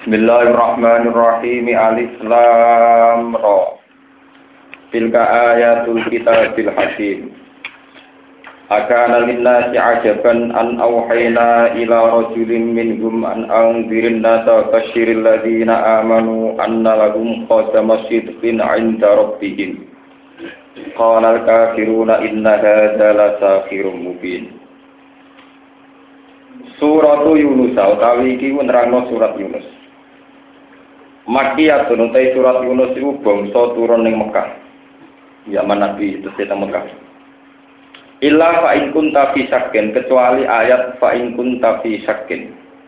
Bismillahirrahmanirrahim. Alif Lam Ra. Tilka ayatul kitabil hakim. Akana linnasi ajaban an awhayna ila rajulin minhum an anzirin nasa basyiril ladina amanu anna lahum qadama sidqin 'inda rabbihim. Qala al-kafiruna inna hadza la sakhirun mubin. Suratu Yunus utawi iki nerangno surat Yunus. Makiyatun utai surat Yunus iku bangsa turun ning Mekah. Zaman Nabi itu teng Mekah. Illa fa in kunta fi kecuali ayat fa in kunta fi.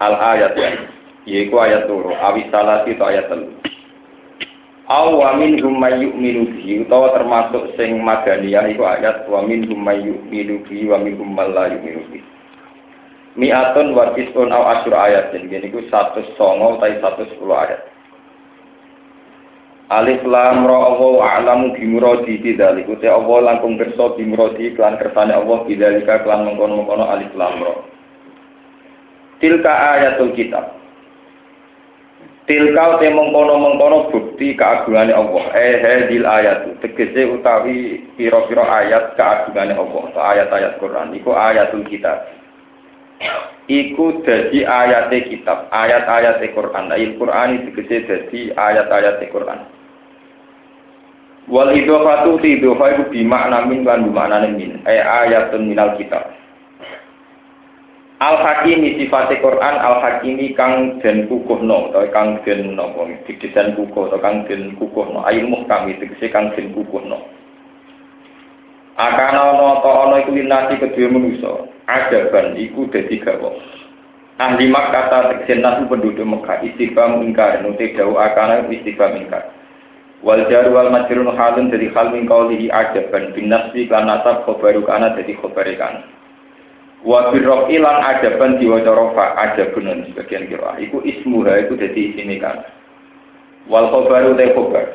Al ayat ya. Yaiku ayat turu, awi salah itu ayat telu. Aw wa yu'minu bihi utawa termasuk sing madaniyah iku ayat wa minhum may yu'minu bihi wa la yu'minu bihi. Mi'atun wa tis'un aw asyur ayat. Jadi ini ku 109 utai 110 ayat. Alif lam ra Allah wa alamu bi muradi bidzalik. Uti Allah langkung kersa bi muradi kelan kersane Allah bidzalika kelan mengkono-mengkono alif lam ra. Tilka ayatul kitab. Tilka te mengkono-mengkono bukti keagungane Allah. Eh hadil ayat. Tegese utawi pira-pira ayat keagungane Allah. Ayat-ayat Quran. Iku ayatul kitab. Iku dadi ayat kitab, ayat-ayat Quran. Ayat Quran itu tegese dadi ayat-ayat Quran. Wal idhofatu ti idhofa iku bimakna min lan bimakna min. Eh ayatun minal kitab. Al Hakimi sifate Quran Al Hakimi kang den kukuhno atau kang den napa didesain kukuh atau kang den kukuhno ayat muhkam tegese kang den kukuhno. Akan ana ta ana iku linasi kedue manusa. Ajaban iku dadi gawa. Ahli Makkah tegese nasu penduduk Mekah istiqam ingkar nute dawu akan istiqam ingkar. Wal jar wal majrun halun dari hal min qaulihi ajaban bin nasbi kan nasab khabaru kana dadi khabare kan. Wa birrof ilan ajaban diwaca rofa ajabun sebagian kira. Iku ismuha iku dadi isine kan. Wal khabaru te khabar.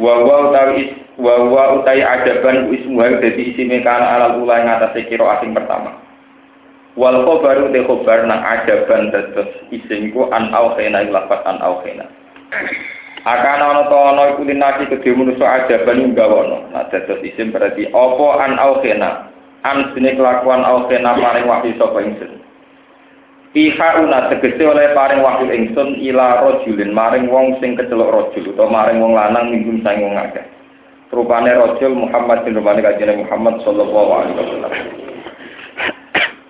Wa wa utawi wa wa utai ajaban ismuha dadi isime kana alal ula ing atase kira asing pertama. Wal khabaru te khabar nang ajaban dados isim iku an au lafat an au. Akan ana to ana iku dinasi kedhe manusa ajaban gawono. Nah dados isim berarti apa an au. An sini kelakuan au khena paring wahyu sapa ingsun. Ihauna tegese oleh paring wahyu ingsun ila rajulin maring wong sing kecelok rajul utawa maring wong lanang minggum sang wong akeh. Rupane rajul Muhammad bin rupane kanjeng Muhammad sallallahu alaihi wasallam.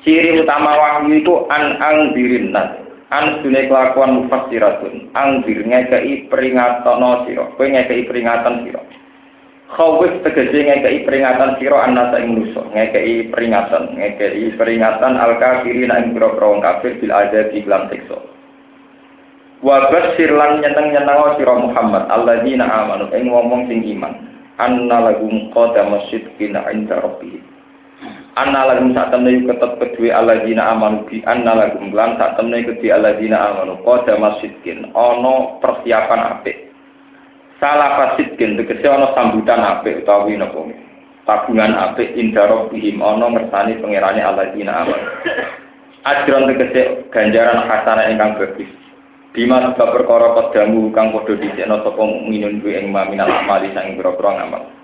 Ciri utama wahyu itu an ang dirinnas. An dunia kelakuan mufassiratun. Ang dir ngekei peringatan sira. Kowe ngekei peringatan sira. Khawif tegese ngekei peringatan sira annasa ing manusa. Ngekei peringatan, ngekei peringatan al kafirin ing pira-pira kafir bil ada di siksa. Wa basyir lan nyeneng-nyeneng sira Muhammad alladzina amanu ing ngomong sing iman. Anna lahum qadama sidqin 'inda rabbihim. Anna lagum saat temne yuk ketep kedua alladzina amanu bi anna lagum lan saat temne kedua alladzina amanu qada masjidkin ono persiapan apik. Salah fasidkin tegese ono sambutan apik utawi napa? Tabungan apik indaro bihim ono ngersani pangerane alladzina amanu. Ajron tegese ganjaran hasanah ingkang bagus. Bima sebab perkara kodamu kang padha dhisikno sapa mukminun kuwi ing maminal amali sang pira-pira ngamal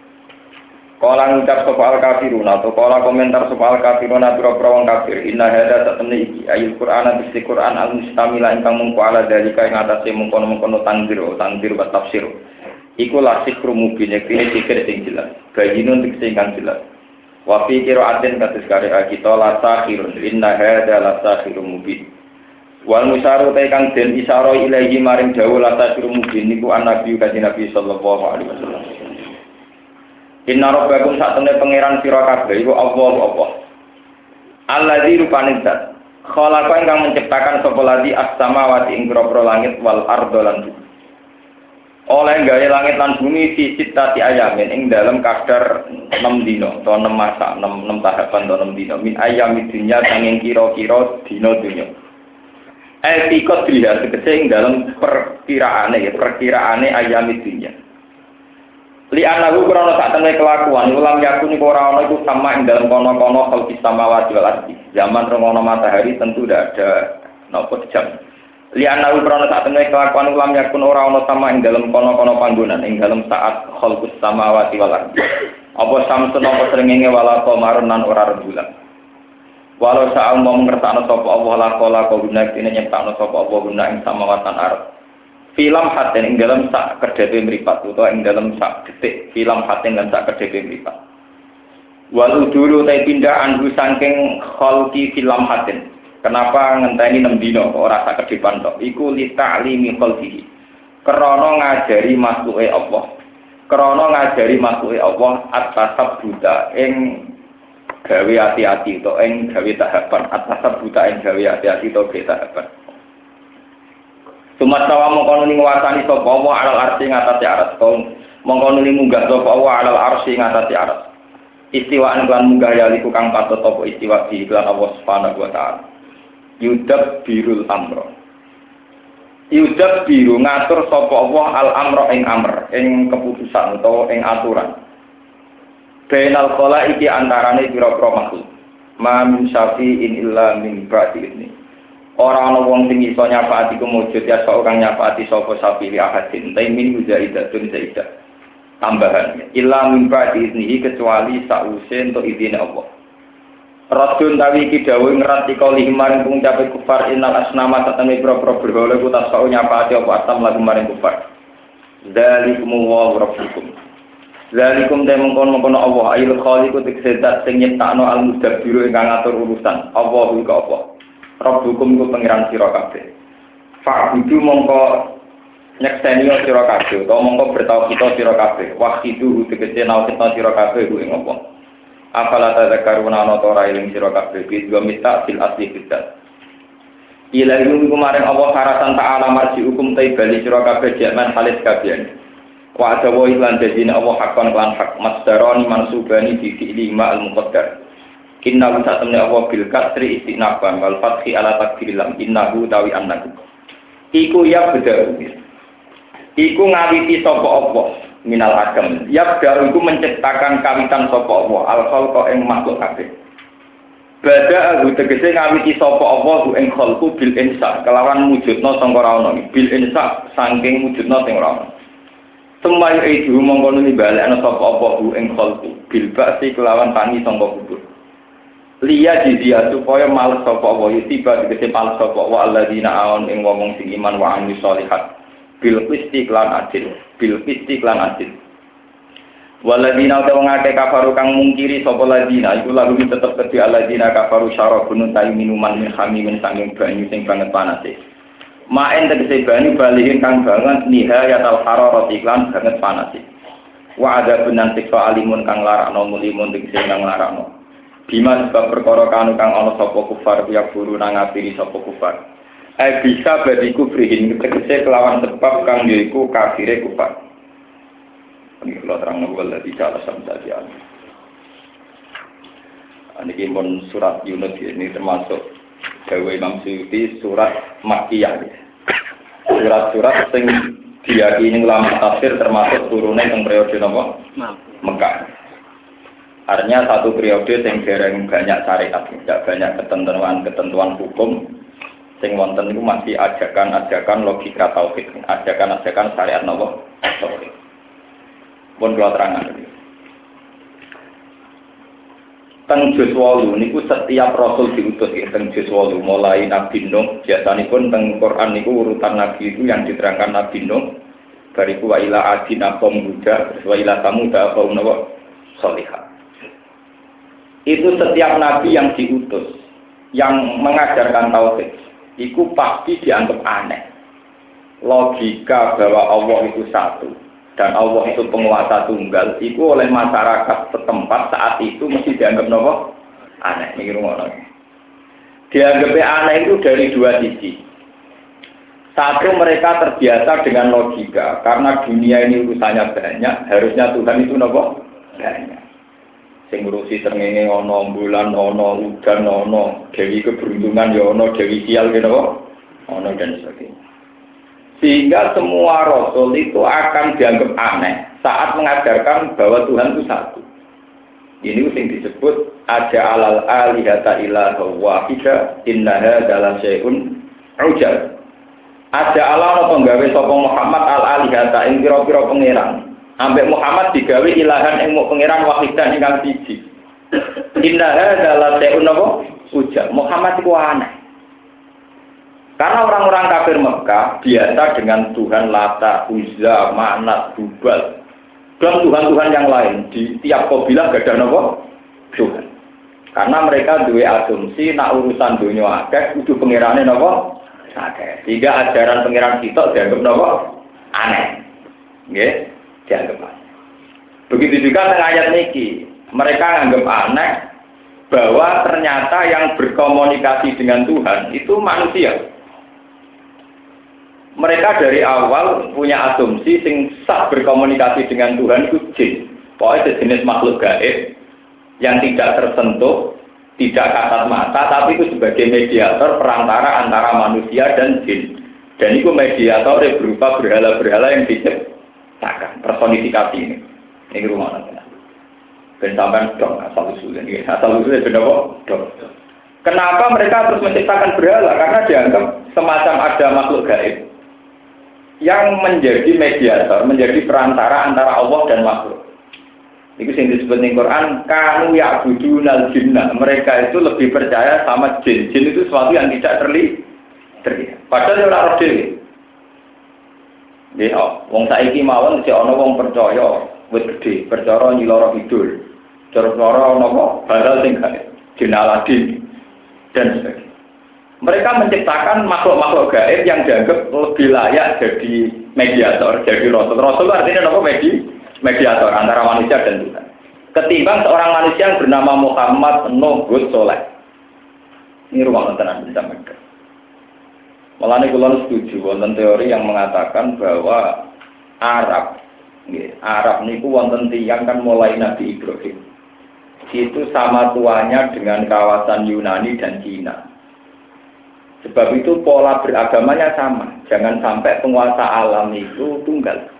Kala ngucap sapa al kafirun atau kala komentar sapa al kafirun pira-pira wong kafir. Inna hadza satemene iki ayat Quran bisi Quran al mustamila ingkang mungko ala dalika ing atase mungkono-mungkono tangdir tangdir wa tafsir. Iku lasik rumubin yektine sikir sing jelas. Bayinun tegese ingkang jelas. Wa fi qiraatin kados karya kita la inna hadza la mubin. Wal musaru ta kang den isaro ilahi maring dawuh la sakhirun mubin niku an nabi kanjeng nabi sallallahu alaihi wasallam Inna rabbakum sak temne pangeran sira kabeh iku Allah Allah. Alladzi rupane zat. Khalaqa ingkang menciptakan sapa ladi as-samawati ing langit wal ardo lan. Oleh gawe langit lan bumi fi sittati ayamin ing dalam kadar 6 dino atau 6 masa, 6, 6 tahapan atau 6 dino. Min ayami dunya sanging kira-kira dino dunya. Eh tikot dilihat tegese ing dalam perkiraane ya, perkiraane ayami dunya. Li anahu krono sak temne kelakuan ulam yakun iku ora ana iku sama ing dalam kono-kono khalqis samawati wal ardi. Zaman rengono matahari tentu tidak ada nopo jam. Lian nawi krono saat temen kelakuan ulam yakun ora ono sama ing dalam kono-kono panggonan ing dalam saat khalqus samawati wal ardi. Apa samsun apa srengenge wala qamarun nan ora rembulan. Walau sa'a mau ngertakno sapa Allah la qala ka guna kene nyiptakno sapa Allah guna ing samawatan ard. Film haten ing dalam sak kedepe mripat utawa ing dalam sak detik film haten lan sak kedepe mripat. Wal udulu ta pindah anhu saking khalqi film haten. Kenapa ngenteni enam dino ora sak ke depan tok? Iku li ta'limi khalqihi. Krana ngajari makhluke Allah. Krana ngajari makhluke Allah atasab buta ing gawe hati-hati to ing gawe tahapan atasab buta ing gawe hati-hati to gawe tahapan. Sumat tawa mongko nuli nguasani sapa Allah alal arsi ngatasi aras. Mongko nuli munggah sapa Allah alal arsi ngatasi aras. Istiwaan kelan munggah ya liku kang patut istiwa di iklan Allah Subhanahu wa taala. Yudab birul amro yudab biru ngatur sapa Allah al amro ing amr ing keputusan atau ing aturan. Bainal kola iki antarane pira-pira makhluk. Ma min syafi'in illa min ba'di Ora ana wong sing iso nyafaati kumujud ya sok kang nyafaati sapa sapi li ahadin ta min mujaidatun zaidah tambahan illa min ba'di ini kecuali sause untuk izin Allah Radun tawi iki dawuh ngrat ika limaring pengucape kufar innal asnama tatami pro-pro ku tasau nyapa ati apa atam lagu maring kufar. Dzalikum wa rabbukum. Dzalikum te mengkon-mengkon Allah ayil khaliqu tiksedat sing nyiptakno al mudabbiru ingkang ngatur urusan. Allah iku apa? Rabbukum iku pangeran sira kabeh. Fa'budu mongko nyekseni sira kabeh utawa mongko bertauhid sira kabeh. Wahidu tegese nausita sira kabeh ku ing apa? Afala tadzakaruna ana ta ora eling sira kabeh bi dua mita fil asli bidat. Ila ilmu kemarin Allah harasan ta'ala marji hukum tai bali sira kabeh jaman halis kabian. Wa ada wa iklan jadina Allah hakon lan hak masdarani mansubani di fi'li ma al muqaddar. Inna hu satamni Allah bil kasri istinaban wal fathi ala takdilam innahu tawi annahu. Iku ya beda. Iku ngawiti sapa Allah minal agam. Ya baru itu menciptakan kawitan sopo Allah al khalqa ing makhluk kabeh. Bada aku tegese ngawiti sopo Allah ku ing khalqu bil insa kelawan wujudna sangka bil insa saking wujudna sing ora ana. Semai itu mongko nuli balekna sapa Allah ku ing khalqu bil ba'si kelawan tani sangka kubur. Liya jizya supaya males sapa Allah. Tiba tegese males sapa Allah. Alladzina aon ing wong sing iman wa amil sholihat. Bil qisti klan adil. Bil qisti klan adil. Waladina uta wong akeh kafaru kang mungkiri sapa ladina iku lalu tetep kedhi aladina kafaru syarabun ta'i minuman min hamimin sanging banyu sing banget panase. Maen tegese banyu balihin kang banget nihayatal hararat iklan banget panase. Wa ada benan siksa alimun kang larakno mulimun tegese kang larakno bima sebab perkara kanu kang ana sapa kufar ya guru nang ngapiri sapa kufar Eh bisa badiku berihin tegese kelawan sebab kang yaiku kafire kufar. Ini kalau terang nubal dari cara samsadi Ini pun surat Yunus ini termasuk Dewa Imam Suyuti surat Makkiyah. Surat-surat sing diyakini ulama tafsir termasuk turunnya yang periode nopo Mekah. Artinya satu periode yang dereng banyak syariat, tidak banyak ketentuan-ketentuan hukum, sing wonten itu masih ajakan-ajakan logika tauhid, ajakan-ajakan syariat nopo tauhid. Pun kula terangan. Teng 8 niku setiap rasul diutus ya teng 8 mulai Nabi Nuh biasanipun teng Quran niku urutan nabi itu yang diterangkan Nabi Nuh bariku wa ila adina qaum huda wa ila nawa salihah. Itu setiap nabi yang diutus yang mengajarkan tauhid itu pasti dianggap aneh. Logika bahwa Allah itu satu dan Allah itu penguasa tunggal itu oleh masyarakat setempat saat itu mesti dianggap nopo aneh. Ini rumah Dianggap aneh itu dari dua sisi. Satu mereka terbiasa dengan logika karena dunia ini urusannya banyak, harusnya Tuhan itu nopo banyak sing ngurusi srengenge ana bulan ana udan ana dewi keberuntungan ya ana dewi sial gitu ana dan sebagainya. Sehingga semua rasul itu akan dianggap aneh saat mengajarkan bahwa Tuhan itu satu. Ini yang disebut ada alal alihata ilaha wahida innaha dalam syai'un ujal ada Allah apa gawe sapa Muhammad al alihata ing pira-pira pangeran. Ambek Muhammad digawe ilahan ing pangeran wahidan ingkang siji. Inna hadza la ta'un apa? Ujar. Muhammad itu aneh. Karena orang-orang kafir Mekah biasa dengan Tuhan Lata, Uzza, Manat, Bubal, dan Tuhan-Tuhan yang lain. Di tiap kabilah gak ada nopo Tuhan. Karena mereka dua asumsi nak urusan dunia akeh kudu pengirane nopo Oke, Sehingga ajaran pengiran kita dianggap nopo aneh. Nggih, dianggap aneh. Begitu juga dengan ayat niki, mereka anggap aneh bahwa ternyata yang berkomunikasi dengan Tuhan itu manusia. Mereka dari awal punya asumsi sing sah berkomunikasi dengan Tuhan itu jin. Pokoknya sejenis makhluk gaib yang tidak tersentuh tidak kasat mata, tapi itu sebagai mediator perantara antara manusia dan jin. Dan itu mediator yang berupa berhala-berhala yang diciptakan, personifikasi ini. Ini rumah nanti. Dan dong, asal usulnya. Asal usulnya benar dong. Kenapa mereka terus menciptakan berhala? Karena dianggap semacam ada makhluk gaib yang menjadi mediator, menjadi perantara antara Allah dan makhluk. Itu yang disebut di Quran, kanu ya'budunal jinnah. Mereka itu lebih percaya sama jin. Jin itu sesuatu yang tidak terlihat. Padahal ya ora dhewe. Ya, wong saiki mawon si ana wong percaya wit gede, percaya nyiloro kidul. Cara-cara napa? Baral sing Aladin dan sebagainya. Mereka menciptakan makhluk-makhluk gaib yang dianggap lebih layak jadi mediator, jadi rasul. Rasul artinya apa? Medi, mediator antara manusia dan Tuhan. Ketimbang seorang manusia yang bernama Muhammad Nuh Hud Soleh. Ini rumah tenan bisa mereka. Malah ini kulon setuju wonten teori yang mengatakan bahwa Arab, Arab niku wonten tiang kan mulai Nabi Ibrahim. Itu sama tuanya dengan kawasan Yunani dan Cina. Sebab itu pola beragamanya sama. Jangan sampai penguasa alam itu tunggal.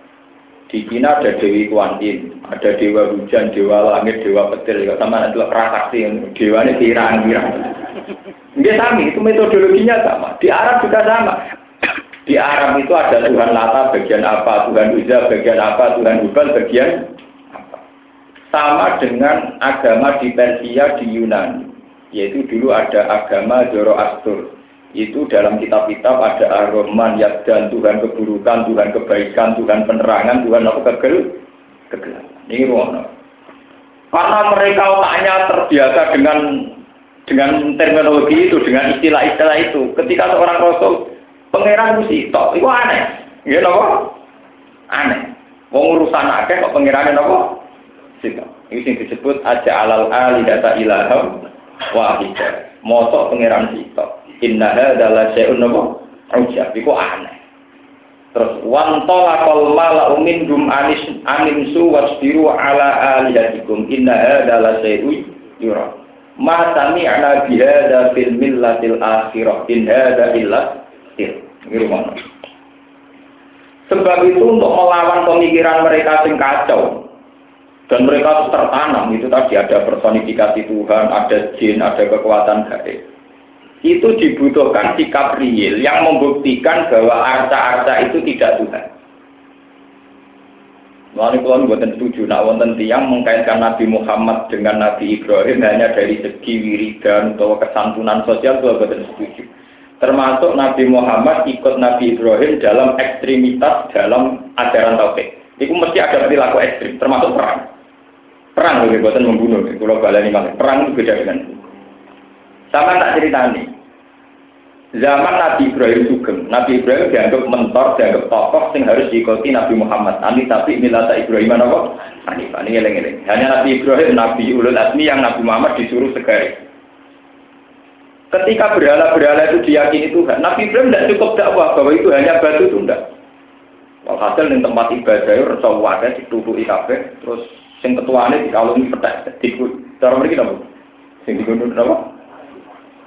Di Cina ada Dewi Kuan Yin, ada Dewa Hujan, Dewa Langit, Dewa Petir, ya sama ada prasakti, Dewa ini pirang-pirang. Ini sami, itu metodologinya sama. Di Arab juga sama. Di Arab itu ada Tuhan Lata bagian apa, Tuhan Uzza bagian apa, Tuhan Hubal bagian apa. Sama dengan agama di Persia, di Yunani. Yaitu dulu ada agama Zoroaster itu dalam kitab-kitab ada Ar-Rahman, dan Tuhan keburukan, Tuhan kebaikan, Tuhan penerangan, Tuhan apa kegel, kegelapan. Ini. Karena mereka otaknya terbiasa dengan dengan terminologi itu, dengan istilah-istilah itu. Ketika seorang rasul, pangeran itu itu aneh. Ya nopo? Aneh. Wong urusan akeh kok pangeran nopo? Sito. Ini yang disebut aja alal alidata ilaham wahidah. Mosok pangeran sitok. Inna adalah syai'un apa? Ujab, itu aneh. Terus wantola kol mala umin dum anis animsu wasbiru ala alihatikum inna adalah syai'un yura. Ma sami'na bihada fil millatil akhirah in hada illa mana? Sebab itu untuk melawan pemikiran mereka sing kacau dan mereka tertanam itu tadi ada personifikasi Tuhan, ada jin, ada kekuatan gaib itu dibutuhkan sikap real yang membuktikan bahwa arca-arca itu tidak Tuhan. Lalu kalau buatan setuju, nak wonten tiang mengkaitkan Nabi Muhammad dengan Nabi Ibrahim hanya dari segi wiridan atau kesantunan sosial itu buatan setuju. Termasuk Nabi Muhammad ikut Nabi Ibrahim dalam ekstremitas dalam ajaran tauhid. Itu mesti ada perilaku ekstrim, termasuk perang. Perang lebih buatan membunuh, kalau balani malah. Perang itu beda dengan sama tak cerita nih. Zaman Nabi Ibrahim Sugeng, Nabi Ibrahim dianggap mentor, dianggap tokoh yang harus diikuti Nabi Muhammad. Ani tapi milata Ibrahim apa? Ani ini eleng-eleng. Hanya Nabi Ibrahim, Nabi Ulul Azmi yang Nabi Muhammad disuruh segari. Ketika berhala-berhala itu diyakini Tuhan, Nabi Ibrahim tidak cukup dakwah bahwa itu hanya batu tunda. Walhasil di tempat ibadah itu rasa wadah ditutupi kafe, terus sing ketuanya dikalungi petak, dikut. Cara mereka apa? Sing digunung apa?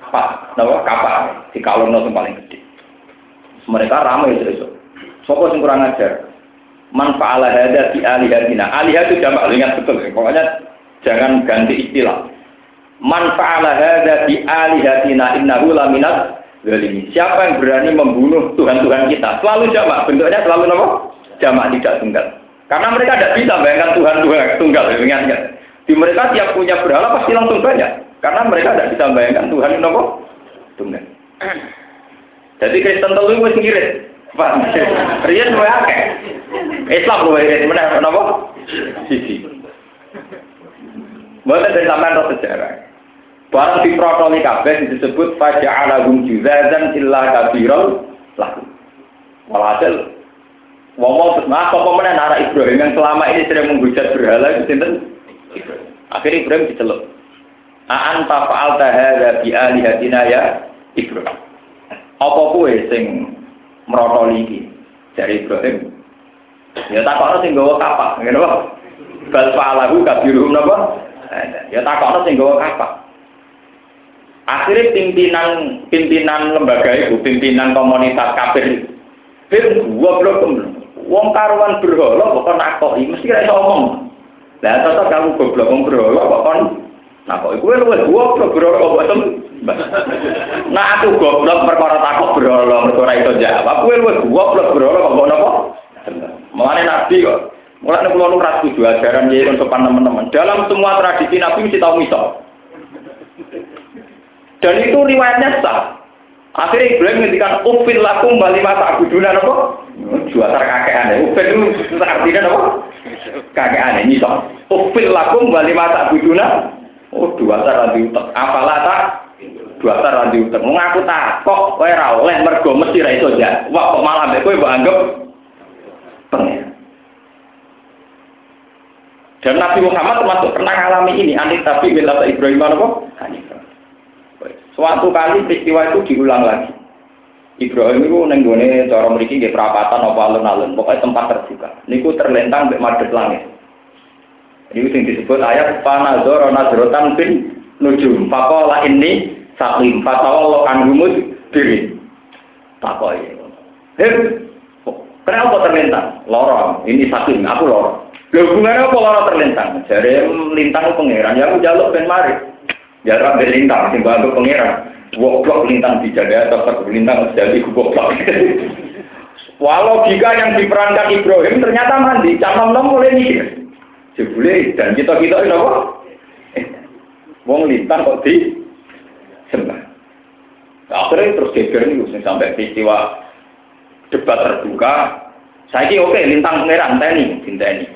Pak, nawa kapal di kalung yang paling gede. Mereka ramai itu. Sopo yang kurang ajar. Manfaat ada di alihatina. Alihat itu jamak ingat betul. Pokoknya jangan ganti istilah. Manfaat ada di alihatina innahu laminat zalimi. Siapa yang berani membunuh Tuhan-Tuhan kita? Selalu jamak, bentuknya selalu apa? Jamak tidak tunggal. Karena mereka tidak bisa bayangkan Tuhan-Tuhan tunggal, ingat Di mereka tiap punya berhala pasti langsung banyak. Karena mereka tidak bisa bayangkan Tuhan itu apa? Tunggal. Jadi Kristen telu wis ngirit. Pak, riyen wae akeh. Islam wae irit meneh napa? Sisi. Mboten den sampean roh sejarah. Barang diprotoli kabeh disebut faja'alahum juzazan illa kabiral lahu. Walhasil wong-wong terus nah apa meneh Ibrahim yang selama ini sering menghujat berhala itu sinten? Akhirnya Ibrahim diceluk. Aan fa'al tahadza bi alihatina ya Ibrahim. Apa kowe sing merotoli iki? Dari Ibrahim. Ya takokno sing gawa kapak, ngene wae. Bal fa'alahu kabiruhum napa? Ya takokno sing gawa kapak. Akhirnya pimpinan pimpinan lembaga itu, pimpinan komunitas kafir itu, gua belum Wong karuan berhala kok nakoki, mesti ra iso omong. Lah tetep kamu goblok wong berhala kok nakoki. Kowe luwih goblok berhala kok boten. Nah aku goblok perkara berhala mergo ora iso jawab. Kowe luwih goblok berhala kok napa? Mulane nabi kok. Mulane kula nu ra setuju ajaran yen sopan teman-teman. Dalam semua tradisi nabi mesti tahu misal. Dan itu riwayatnya sah. Akhirnya Ibrahim ngendikan ufil lakum bali masa abudunan apa? Juatar kakek aneh. Ufil itu artinya apa? Kakek aneh nyisok. Ufil lakum bali masa abudunan. Oh dua tar radi utek. Apalah tak? Dua tar radi utek. Mengaku tak kok kowe ora oleh mergo mesti ra iso. Wah kok malah mbek kowe mbok anggap pengen. Dan Nabi Muhammad termasuk pernah mengalami ini. Anit tapi bila Ibrahim apa? Suatu kali peristiwa itu diulang lagi. Ibrahim itu nenggone cara mriki nggih perapatan apa alun-alun, pokoknya tempat terbuka. Niku terlentang mbek madhep langit. Ini sing disebut ayat panazoro nazrotan bin nujum. Fakola ini sakim fatawallo anhumud diri. Takoi. Hei, kenapa terlentang? Lorong. Ini sakim, aku lorong. Lho hubungannya apa lorong terlentang? Jadi lintang pangeran, ya aku jaluk ben mari. Jarak dari lintang, sing bantu pangeran. Woblok lintang dijaga, tetap lintang jadi goblok. Walau jika yang diperankan Ibrahim ternyata mandi, camam nom mulai mikir. Jebule dan kita kita ini apa? Wong lintang kok di sembah. Akhirnya terus geger nih, sampai peristiwa debat terbuka. Saya oke, lintang pangeran teni, teni.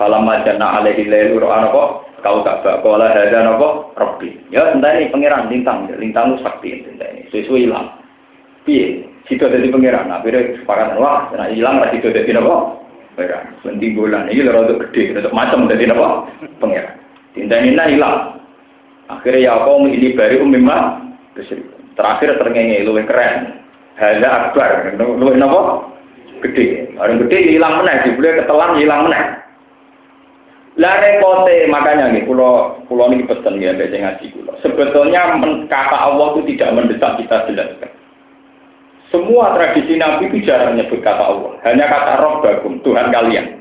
Falam majana alaihi lailu ro'ana kok kau bakola ada nopo Robbi. Ya entah ini pangeran lintang, lintang itu sakti ini. Sesuai hilang. Piye? Situ jadi pangeran. Nah, beda sepakat wah, nah hilang lah situ jadi nopo pangeran. Sendi bulan ini untuk gede, untuk macam jadi nopo pangeran. Tinta ini hilang. Akhirnya ya kau ini baru umimah terakhir terngenge luwih keren. Hanya akbar, luwih nopo gede. Orang gede hilang meneh, dibeli ketelan hilang meneh. Lah repote makanya nih pulau pulau ini pesen ya baca ngaji pulau. Sebetulnya kata Allah itu tidak mendesak kita jelaskan. Semua tradisi Nabi itu jarang menyebut kata Allah. Hanya kata Roh Bagum, Tuhan kalian.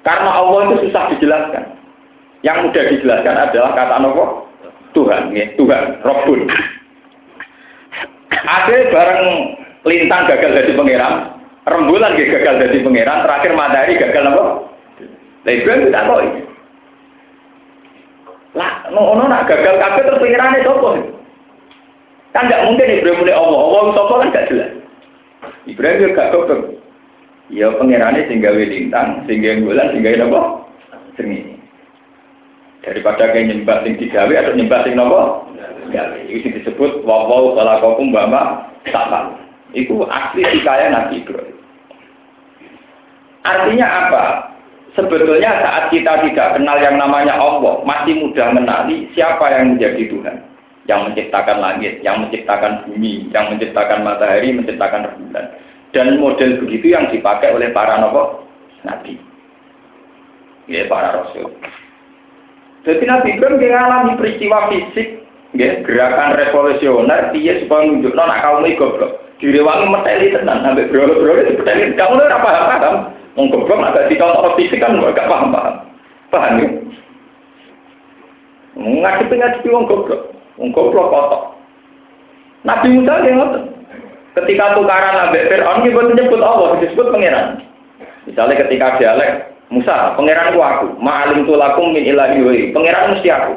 Karena Allah itu susah dijelaskan. Yang mudah dijelaskan adalah kata Allah Tuhan, ya, Tuhan, Robbun. Ada bareng lintang gagal jadi pangeran, rembulan gagal jadi pangeran, terakhir matahari gagal apa? Ibrahim tidak tahu. Lah, ngono gagal kabeh terus pikirane sapa? Kan tidak mungkin Ibrahim mulai Allah, Allah sapa kan jelas. Ibrahim juga gak goblok. Ya pengirannya sehingga lintang, sehingga bulan, sehingga apa? Seni. Daripada kayak nyembah sing digawe atau nyembah sing nopo? Gawe. Itu disebut wawau kalakokum bama sama. Itu asli hikayah Nabi Ibrahim. Artinya apa? Sebetulnya saat kita tidak kenal yang namanya Allah, masih mudah menali siapa yang menjadi Tuhan. Yang menciptakan langit, yang menciptakan bumi, yang menciptakan matahari, menciptakan rembulan. Dan model begitu yang dipakai oleh para nopo nabi. Ya, para rasul. Jadi Nabi Ibrahim mengalami peristiwa fisik, ya, gerakan revolusioner, dia supaya menunjuk nona kaum ini goblok. Direwangi meteli tenan, sampai beroleh-beroleh, dipeteli. Kamu udah paham-paham. Wong goblok agak dicontoh fisik kan gak paham paham. Paham ya? Ngadepi ngadepi wong goblok. Goblok kotok. Nabi Musa yang. Ketika tukaran Nabi Fir'aun, dia nyebut Allah, disebut pangeran. Misalnya ketika dialek, Musa, pangeran aku, ma'alim tulakum min ilahi wa pangeran mesti aku.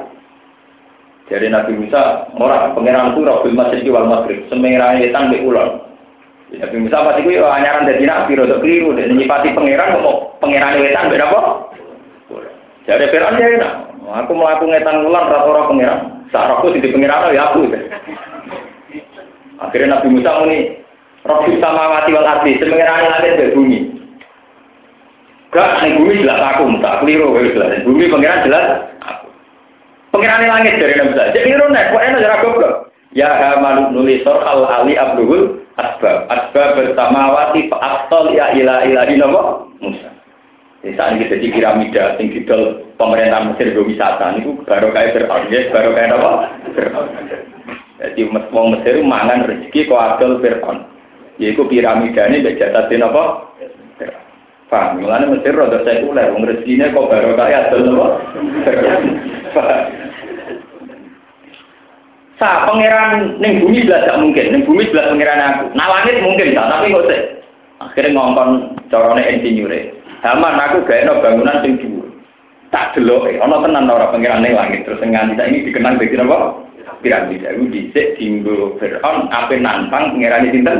Jadi Nabi Musa, orang pangeran itu Rabbil Masjid wal Maghrib, semengeran yetan di ulon. Nabi Musa pasti ya anyaran dari Nabi, rodo keliru, dan nyipati pangeran, kok pangeran wetan beda apa? Jadi Fir'aun ya enak, aku melakukan ngetan ulang rata-rata pangeran. Saat aku di pangeran ya aku. Akhirnya Nabi Musa ini, Robi sama mati wal arti, semengirani langit dari bumi. Gak, ini bumi jelas aku, tak keliru, jelas. Bumi pengiran jelas aku. Pengiran langit dari Nabi Musa. Jadi keliru nih, kok enak jarak goblok. Ya hamanu nulisor al ali abdul asbab. Asbab bersama wati fa'aktol ya ila ilahi nama Musa. Di saat ini jadi piramida, sing didol pemerintah Mesir ke wisata, itu baru kayak Fir'aun, baru kayak apa? Jadi wong Mesir mangan rezeki kok adol Fir'aun. Yaiku piramidane mbek jatatin apa? Paham, mulane Mesir rada sekuler, wong rezekine kok baru kaya adol apa? Sa pangeran ning bumi belas gak mungkin, ning bumi belas pangeran aku. Nah langit mungkin tak, tapi kok sih. Akhirnya ngongkon corone insinyur Haman aku gak enak bangunan sing dhuwur. Tak delok, ana tenan ora pangeran ning langit terus nganti ini dikenang dadi apa? piramida itu dicek tinggu Fir'aun apa nantang pengiran sinten?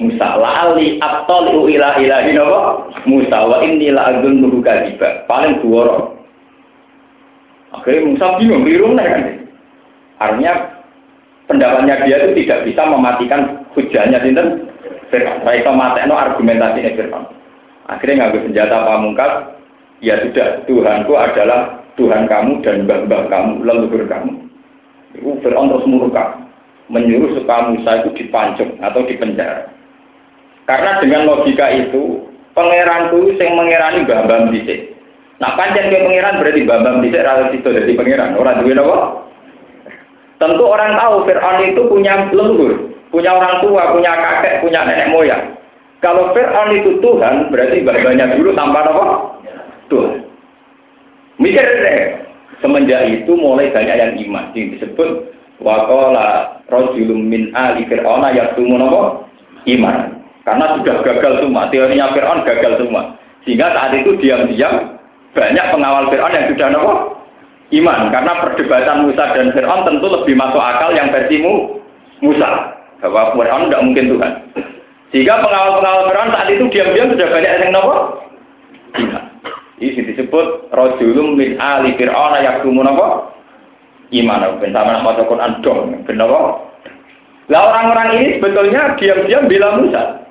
Musa. Lali atol ila ilahi napa? Musa. Wa inni la nuhu kadiba. Paling duwara akhirnya Musa bingung rumah kan? Artinya pendapatnya dia itu tidak bisa mematikan hujannya sinten? Fir'aun. Mereka no argumentasinya Fir'aun akhirnya ngambil senjata pamungkas ya sudah Tuhanku adalah Tuhan kamu dan mbah-mbah kamu leluhur kamu itu Fir'aun terus murka, menyuruh supaya Musa itu dipancung atau dipenjara. Karena dengan logika itu, pangeran itu yang mengerani Bambam Bisik. Nah, panjang ke pangeran berarti Bambam Bisik relatif itu dari pangeran. Orang duit apa? Tentu orang tahu Fir'aun itu punya leluhur, punya orang tua, punya kakek, punya nenek moyang. Kalau Fir'aun itu Tuhan, berarti babanya dulu tanpa apa? Tuhan. Mikir deh, Semenjak itu mulai banyak yang iman. Yang disebut wakola rojulum min ali fir'auna yaktumu nopo iman. Karena sudah gagal semua. Teorinya Fir'aun gagal semua. Sehingga saat itu diam-diam banyak pengawal Fir'aun yang sudah nopo iman. Karena perdebatan Musa dan Fir'aun tentu lebih masuk akal yang versimu Musa. Bahwa Fir'aun tidak mungkin Tuhan. Sehingga pengawal-pengawal Fir'aun saat itu diam-diam sudah banyak yang nopo iman. Ini disebut rojulum min ali fir'auna yaktumun apa? Iman. Ben sama nama Quran dong. Ben apa? Lah orang-orang ini sebetulnya diam-diam bila Musa.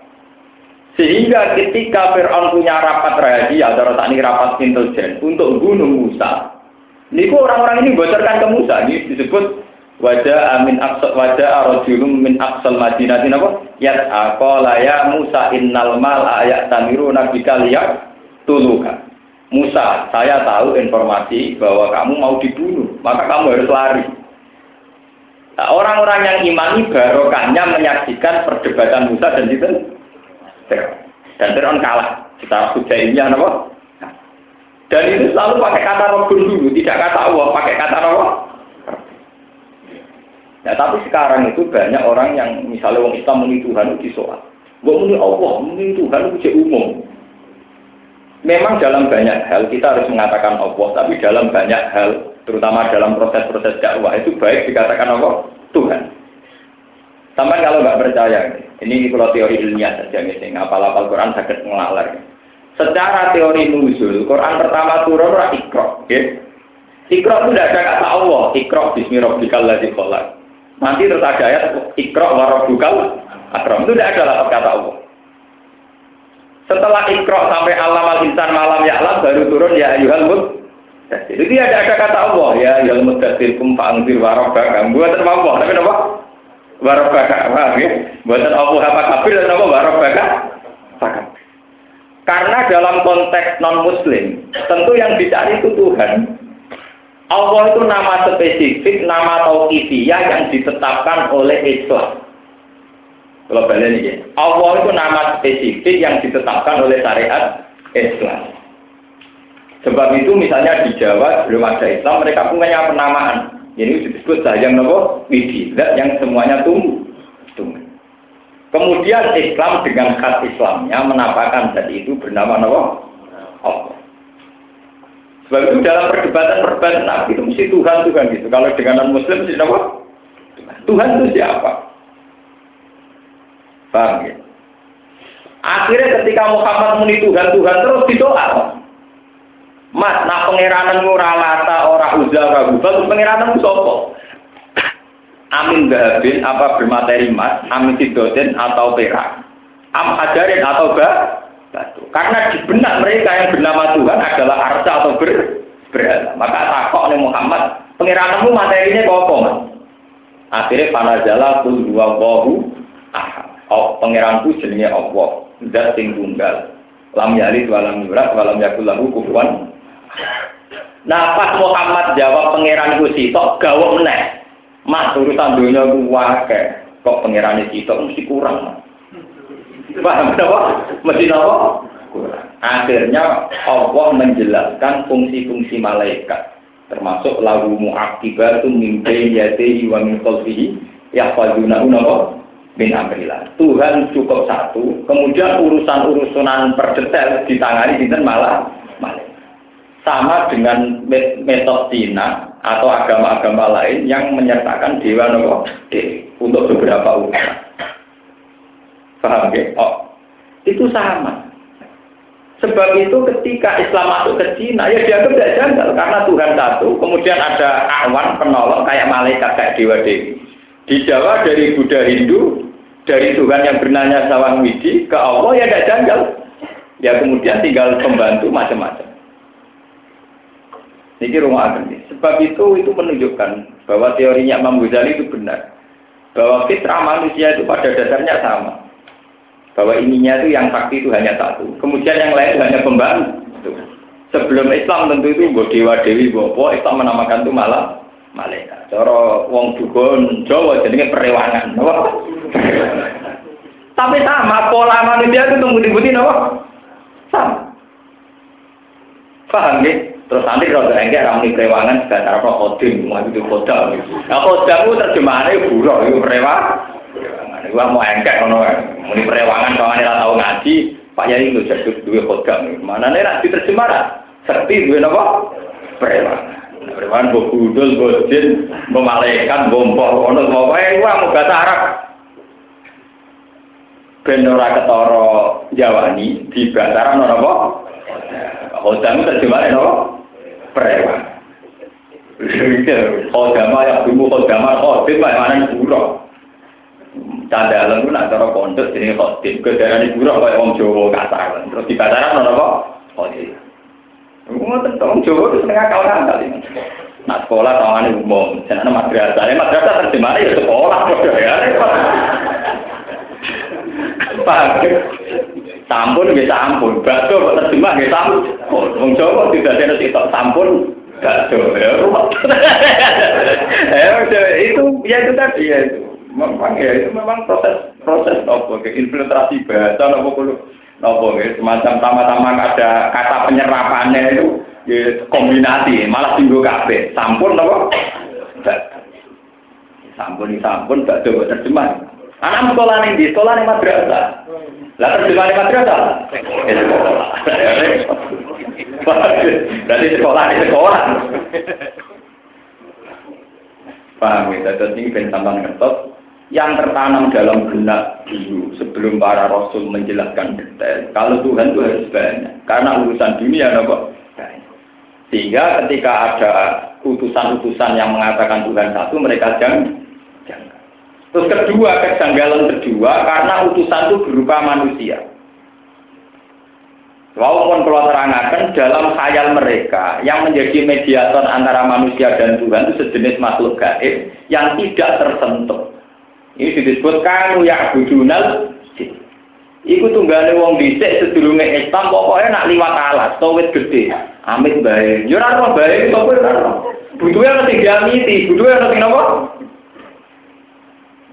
Sehingga ketika Fir'aun punya rapat rahasia, atau tak ini rapat intelijen untuk bunuh Musa, niku orang-orang ini bocorkan ke Musa. Ini disebut wajah amin aksal wajah arojulum min aksal madinah apa? Ya aqala ya Musa innal mal ayat tamiru nabika liyak tuluka. Musa, saya tahu informasi bahwa kamu mau dibunuh, maka kamu harus lari. Nah, orang-orang yang imani barokahnya menyaksikan perdebatan Musa dan itu dan Fir'aun kalah. Kita ini apa? Dan itu selalu pakai kata Rabbun dulu, tidak kata Allah, pakai kata apa? Nah, tapi sekarang itu banyak orang yang misalnya orang Islam muni Tuhan itu disoal. Gue muni Allah, muni Tuhan itu umum. Memang dalam banyak hal kita harus mengatakan Allah, tapi dalam banyak hal, terutama dalam proses-proses dakwah itu baik dikatakan Allah Tuhan. Sampai kalau nggak percaya, ini kalau teori ilmiah saja misalnya, apal-apal Quran sakit ngelalar. Secara teori nuzul, Quran pertama turun ora ikro, ya. Ikro itu tidak ada kata Allah, ikro bismi rabbikal ladzi khalaq. Nanti terus ada ayat ikro wa rabbukal akram. Itu tidak ada kata Allah. Setelah ikro sampai alam al insan malam ya alam baru turun ya ayuhal mut. Jadi ada ada kata Allah ya ayuhal mudassir kum fa'angzir warabaka. Buatan Allah, tapi apa? Warabaka. Paham ya? Buatan Allah apa kafir dan apa warabaka? Karena dalam konteks non muslim, tentu yang dicari itu Tuhan. Allah itu nama spesifik, nama tauqifiyah yang ditetapkan oleh Islam. Kalau balik ini, Allah itu nama spesifik yang ditetapkan oleh syariat Islam. Sebab itu misalnya di Jawa belum ada Islam, mereka punya penamaan. Ini disebut sayang nopo widi, yang semuanya tum, Kemudian Islam dengan khas Islamnya menampakkan tadi itu bernama Allah. Allah. Sebab itu dalam perdebatan-perdebatan Nabi itu mesti Tuhan Tuhan gitu. Kalau dengan non Muslim mesti apa? Tuhan itu siapa? Paham ya? Akhirnya ketika Muhammad muni Tuhan Tuhan terus didoa. Mas, nah pengiranan ora lata ora uzza ora hubal, pengiranan sopo? Amin bahabin apa bermateri emas, amin sidotin atau perak, am hajarin atau ba, batu. Karena di benak mereka yang bernama Tuhan adalah arsa atau ber, berhala. Maka takok oleh Muhammad, pengiranmu materinya apa mas? Akhirnya panajala tuh dua wahu, ah, oh, pengiranku jenenge Allah, zat sing tunggal. Lam yalid walam yurat walam yakul lahu kufuwan. Nah pas Muhammad jawab pangeranku sitok gawe meneh. Mas urusan dunia ku wae kok pangeran sitok mesti kurang. Paham apa? Mesti apa? Akhirnya Allah menjelaskan fungsi-fungsi malaikat termasuk lagu mu'aqibatu min bayyatihi wa min khalfihi yahfazuna apa? min. Tuhan cukup satu, kemudian urusan-urusan perdetail ditangani dinten malah. Sama dengan metode Cina atau agama-agama lain yang menyertakan dewa nopo untuk beberapa urusan. Paham ya? Oh, itu sama. Sebab itu ketika Islam masuk ke Cina, ya dianggap tidak janggal karena Tuhan satu, kemudian ada awan penolong kayak malaikat kayak dewa dewi. Di Jawa dari Buddha Hindu, dari Tuhan yang bernanya Sawang Widi ke Allah ya tidak janggal. Ya kemudian tinggal pembantu macam-macam. Ini rumah agen. Sebab itu itu menunjukkan bahwa teorinya Imam Ghazali itu benar. Bahwa fitrah manusia itu pada dasarnya sama bahwa ininya itu yang sakti itu hanya satu. Kemudian yang lain itu hanya pembantu. Sebelum Islam tentu itu gue dewa dewi bopo Islam menamakan itu malah malaikat. Coro wong dukun Jawa jadinya perewangan. Tapi sama pola manusia itu tunggu dibutin apa? Sama. Paham ya? Terus nanti kalau enggak enggak ramai perewangan sekitar apa khodim, mau itu khodam. Nah khodam itu terjemahannya buruk, itu perewangan. Gua mau engkek ngono muni perewangan kawane ora tau ngaji, Pak Yai lho jadi duwe khotbah. Mana nek nak diterjemah Sekti duwe napa? Perewangan. Perewangan mbok budul, mbok jin, mbok malaikat, mbok mpok ngono pokoke gua mau bahasa Arab. Ben ora ketara Jawani di bahasa Arab napa? Khotbah terjemah napa? Perewangan. Khodama yang dulu khodama khodib, mana buruk. Candalan itu nak cara pondok jadi khotib. Kedaraan ibu roh kayak orang Jawa kasar. Terus di pasaran ada apa? Khotib. Ngoten orang Jawa itu setengah kawan kali. Nah sekolah tawangan umum. Jangan madrasah. Ya madrasah terjemahnya ya sekolah. Ya. Paham? Sampun nggih sampun. Bakso terjemah nggih sampun. Wong Jawa tidak ada sitok sampun bakso. Ya, itu ya itu tadi ya itu. Memang ya itu memang proses proses nopo ke infiltrasi bahasa nopo kulo nopo ya. Semacam sama-sama ada kata penyerapannya itu ya, kombinasi. Malah tinggal kafe sampun nopo sampun sampun gak coba terjemah. Anak sekolah nih di sekolah nih madrasah. Lah terjemah nih madrasah? Ya berarti sekolah nih sekolah. Paham ya. Jadi ini ben tambahan kertas yang tertanam dalam benak dulu sebelum para rasul menjelaskan detail. Kalau Tuhan itu harus banyak, karena urusan dunia nopo Sehingga ketika ada utusan-utusan yang mengatakan Tuhan satu, mereka jangan. jangan. Terus kedua, kejanggalan kedua, karena utusan itu berupa manusia. Walaupun kalau terangkan dalam khayal mereka yang menjadi mediator antara manusia dan Tuhan itu sejenis makhluk gaib yang tidak tersentuh. Ini disebut kanu ya budunal Iku tunggale wong dhisik sedurunge Islam pokoknya nak liwat alas, towet gede. Amit bae. Yo ora ono bae sapa ora ono. Butuhe ana sing diamiti, butuhe ana sing napa?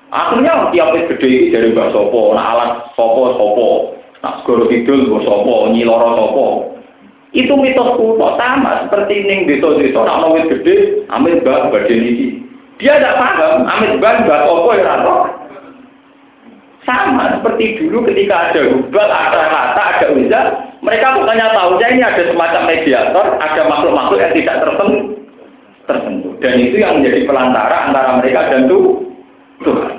Akhirnya tiap gede iki dari mbak sopo, nak alat sopo sopo, nak segoro kidul mbok sopo, nyiloro sopo. Itu mitos kuno sama seperti ning desa-desa nak ono gede, amit mbak badhe niki. Dia tidak paham, amit ban buat opo ya rano. Sama seperti dulu ketika ada hubal, ada kata, ada uzal, mereka bukannya tahunya ini ada semacam mediator, ada makhluk-makhluk yang tidak tersentuh. tersentuh. Dan itu yang menjadi pelantara antara mereka dan Tuhan.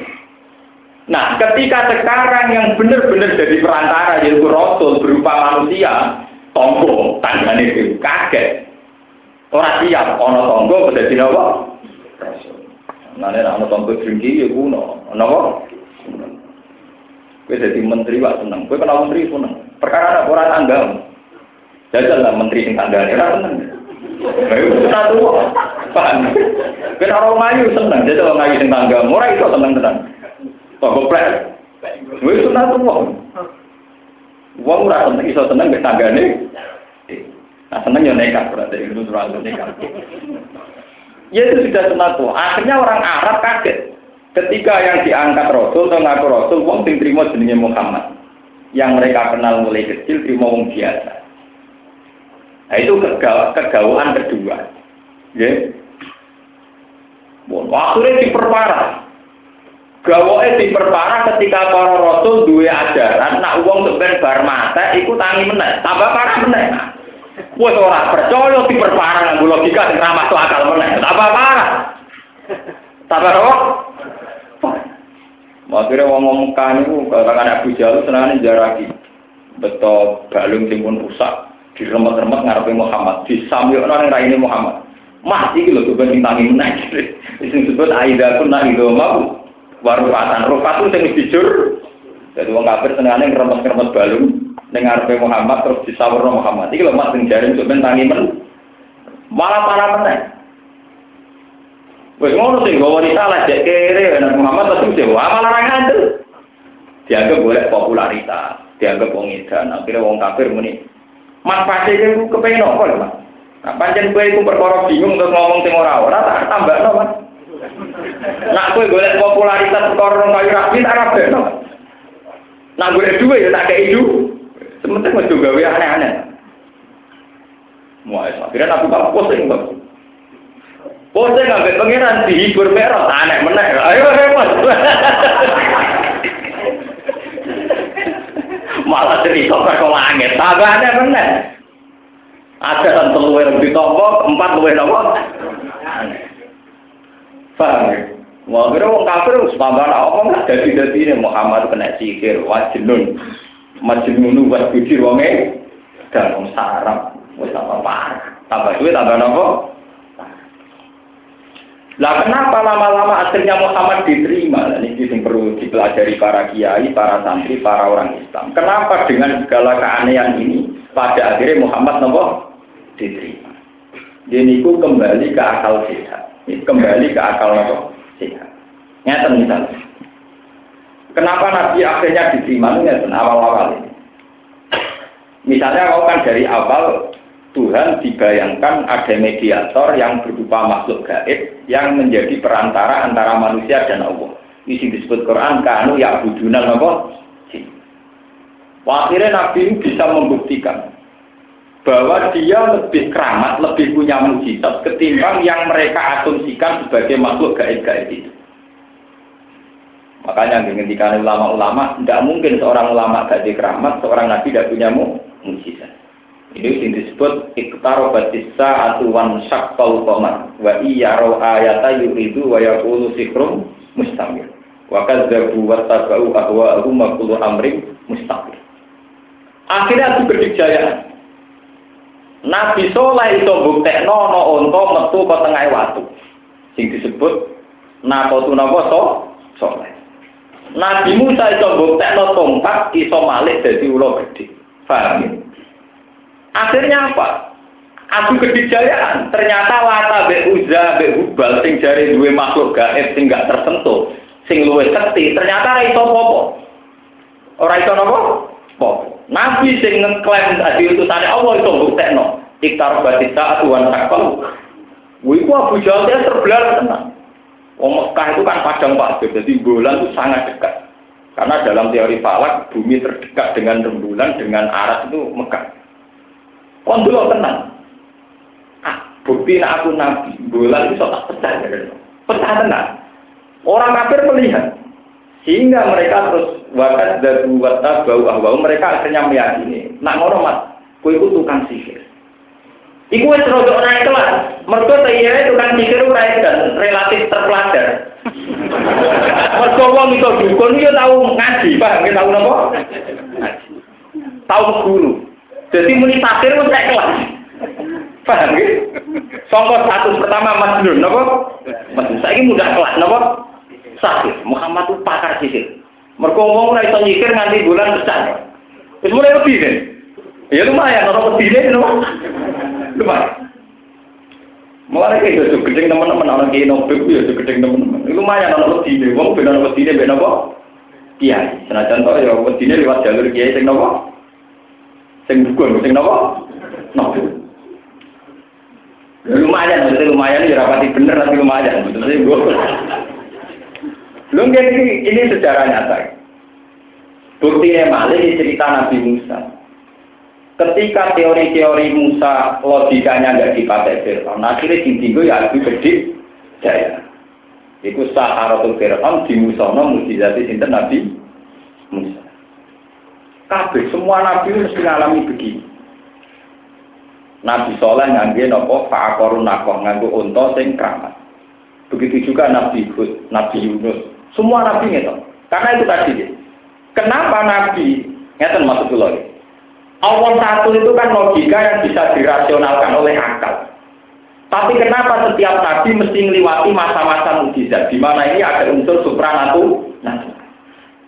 Nah, ketika sekarang yang benar-benar jadi perantara yaitu Rasul berupa manusia, tonggo, tandanya itu kaget. Orang siap, ono tonggo, jadi apa? Nah, ini ono tonggo jengki, ya kuno. Ono Gue jadi menteri wak seneng. Gue kenal menteri seneng. Perkara ada orang tangga. Jajal lah menteri yang tangga ini seneng. Gue sudah tua. Paham? Gue orang ngayu seneng. Orang ngayu yang tangga. Murah itu seneng tenang. Kok goplek? Gue sudah tua. Uang murah seneng. Iso seneng ke tangga ini. Nah seneng ya nekat berarti. Itu selalu nekat. Ya itu sudah senang Akhirnya orang Arab kaget. Ketika yang diangkat Rasul atau ngaku Rasul, wong sing terima jenenge Muhammad. Yang mereka kenal mulai kecil terima wong biasa. Nah itu kegawaan kedua. Ya. Waktunya diperparah. Gawoke diperparah ketika para rasul duwe ajaran nak wong sebenarnya bar mata iku tangi meneh, tambah parah meneh. Wes ora percaya diperparah nganggo logika sing ra masuk akal meneh, tambah parah. Tambah apa? Akhirnya ngomong Mekah itu, katakan Abu Jalul senangannya jaraki. Betul, balung timun rusak, diremet-remet ngarepe Muhammad, disambil orang yang ini Muhammad. Mah, ini loh, tuh tangi menaik. Ini disebut Aida pun nak itu mau. Warufatan, rufat yang jujur. Jadi orang kafir senangannya ngeremet-remet balung, ngarepe Muhammad, terus disawur Muhammad. Ini loh, mas, yang jaring, tuh tangi men. Malah parah menaik. Wes ngono sing gawa salah jek kere Nabi Muhammad tapi sing malah ora ngandel. Dianggap boleh popularitas, dianggap wong edan. Akhirnya wong kafir muni, "Mas pasti iku kepengen apa lho, Mas?" Nah, pancen kowe iku perkara bingung terus ngomong sing ora ora tak tambahno, Mas. Nak kowe golek popularitas nang kayu rapi tak rabekno. Nak golek duwe ya tak kei du. Sementing wis gawe aneh-aneh. Wah, akhirnya aku tak pusing, Mas. Pose ngambil pangeran dihibur merah, aneh meneh. Ayo repot. Malah cerita ke langit, tambahnya meneh. Ada kan telur yang ditompo, empat luwe nopo. Paham ya? Wah, kira wong kafir wis tambah apa enggak dadi-dadi ini Muhammad kena sikir, wajnun. Majnunu wa bujir wonge dan wong sarap wis tambah parah. Tambah duit tambah nopo? Lah kenapa lama-lama akhirnya Muhammad diterima? Nah, ini yang perlu dipelajari para kiai, para santri, para orang Islam. Kenapa dengan segala keanehan ini pada akhirnya Muhammad nopo diterima? Jadi itu kembali ke akal sehat. Kembali ke akal nopo sehat. Nyata misalnya. Kenapa Nabi akhirnya diterima? Ini awal-awal ini. Misalnya kalau kan dari awal Tuhan dibayangkan ada mediator yang berupa makhluk gaib yang menjadi perantara antara manusia dan Allah. Ini disebut Quran kanu ya budunan apa? Akhirnya Nabi bisa membuktikan bahwa dia lebih keramat, lebih punya mujizat ketimbang yang mereka asumsikan sebagai makhluk gaib-gaib itu. Makanya dihentikan ulama-ulama, tidak mungkin seorang ulama gaib keramat, seorang nabi tidak punya mujizat. Ini yang disebut iktaro batisa atuwan syakpal komar wa iya roh ayata yuridu wa yakulu sikrum mustamir wa kadzabu wa tabau ahwa ahu makulu amrim mustamir akhirnya itu berjaya Nabi Soleh itu bukti nono onto metu ke tengah waktu sing disebut nakotu napa so soleh Nabi Musa itu bukti no tongkat iso malik dari ulo gede paham ya? Akhirnya apa? Adu kedijayaan. Ternyata wata be uza be hubal sing jari dua makhluk gaib sing gak tersentuh, sing luwe sekti. Ternyata iso popo. Ora iso napa? Popo. Nabi sing ngeklaim adi utusane Allah iso mbuktekno. Iktar batisa atuan takal. Wiku Abu Jahal terbelar tenang. Wong Mekah itu kan padang pasir, jadi bulan itu sangat dekat. Karena dalam teori falak, bumi terdekat dengan rembulan, dengan arah itu Mekah. Kon dulu tenang. Ah, bukti aku nabi, bulan itu tak pecah ya. Pecah tenang. Orang kafir melihat Sehingga mereka terus wakat dan wata bau ahwau mereka akhirnya meyakini. Nak ngono mat, kue itu tukang sihir. Iku wis rodok naik kelas. Mergo iya tukang sihir ora dan relatif terpelajar. Mergo wong iso dukun yo tau ngaji, Pak. Nggih tau napa? Tau guru. Jadi muni takir wis naik kelas. Paham nggih? Sangka status pertama Majnun napa? Majnun. Saiki mudah kelas napa? Sahir. Muhammad itu pakar sihir. Mergo wong ora iso nyikir nganti bulan pecah. Wis mulai lebih kan? Ya lumayan, orang pedine napa? Lumayan. Mulai kayak gitu, gedeng teman-teman, orang kayak nobel, ya gedeng teman-teman. Lumayan orang pedine, wong benar orang pedine, benar apa? Kiai. Senajan toh ya pedine lewat jalur kiai, sing napa? Sing dukun, sing napa? Nobel. Ya, lumayan, maksudnya lumayan ya rapati bener tapi lumayan. Maksudnya gue. Lu ini, ini sejarah nyata. Buktinya malah ini cerita Nabi Musa. Ketika teori-teori Musa logikanya nggak dipakai Fir'aun, akhirnya tinggi ya lebih gede jaya. Iku saharatul Fir'aun di Musa no mujizati sinten Nabi Musa. Kabeh semua nabi mesti ngalami begini. Nabi Soleh ngangge nopo fa'akorun nakoh nganggo unta sing keramat. Begitu juga Nabi Hud, Nabi Yunus, semua nabi itu. Karena itu tadi. Kenapa nabi? Ngeten maksud kula. Allah satu itu kan logika yang bisa dirasionalkan oleh akal. Tapi kenapa setiap nabi mesti melewati masa-masa mujizat di mana ini ada unsur supranatural?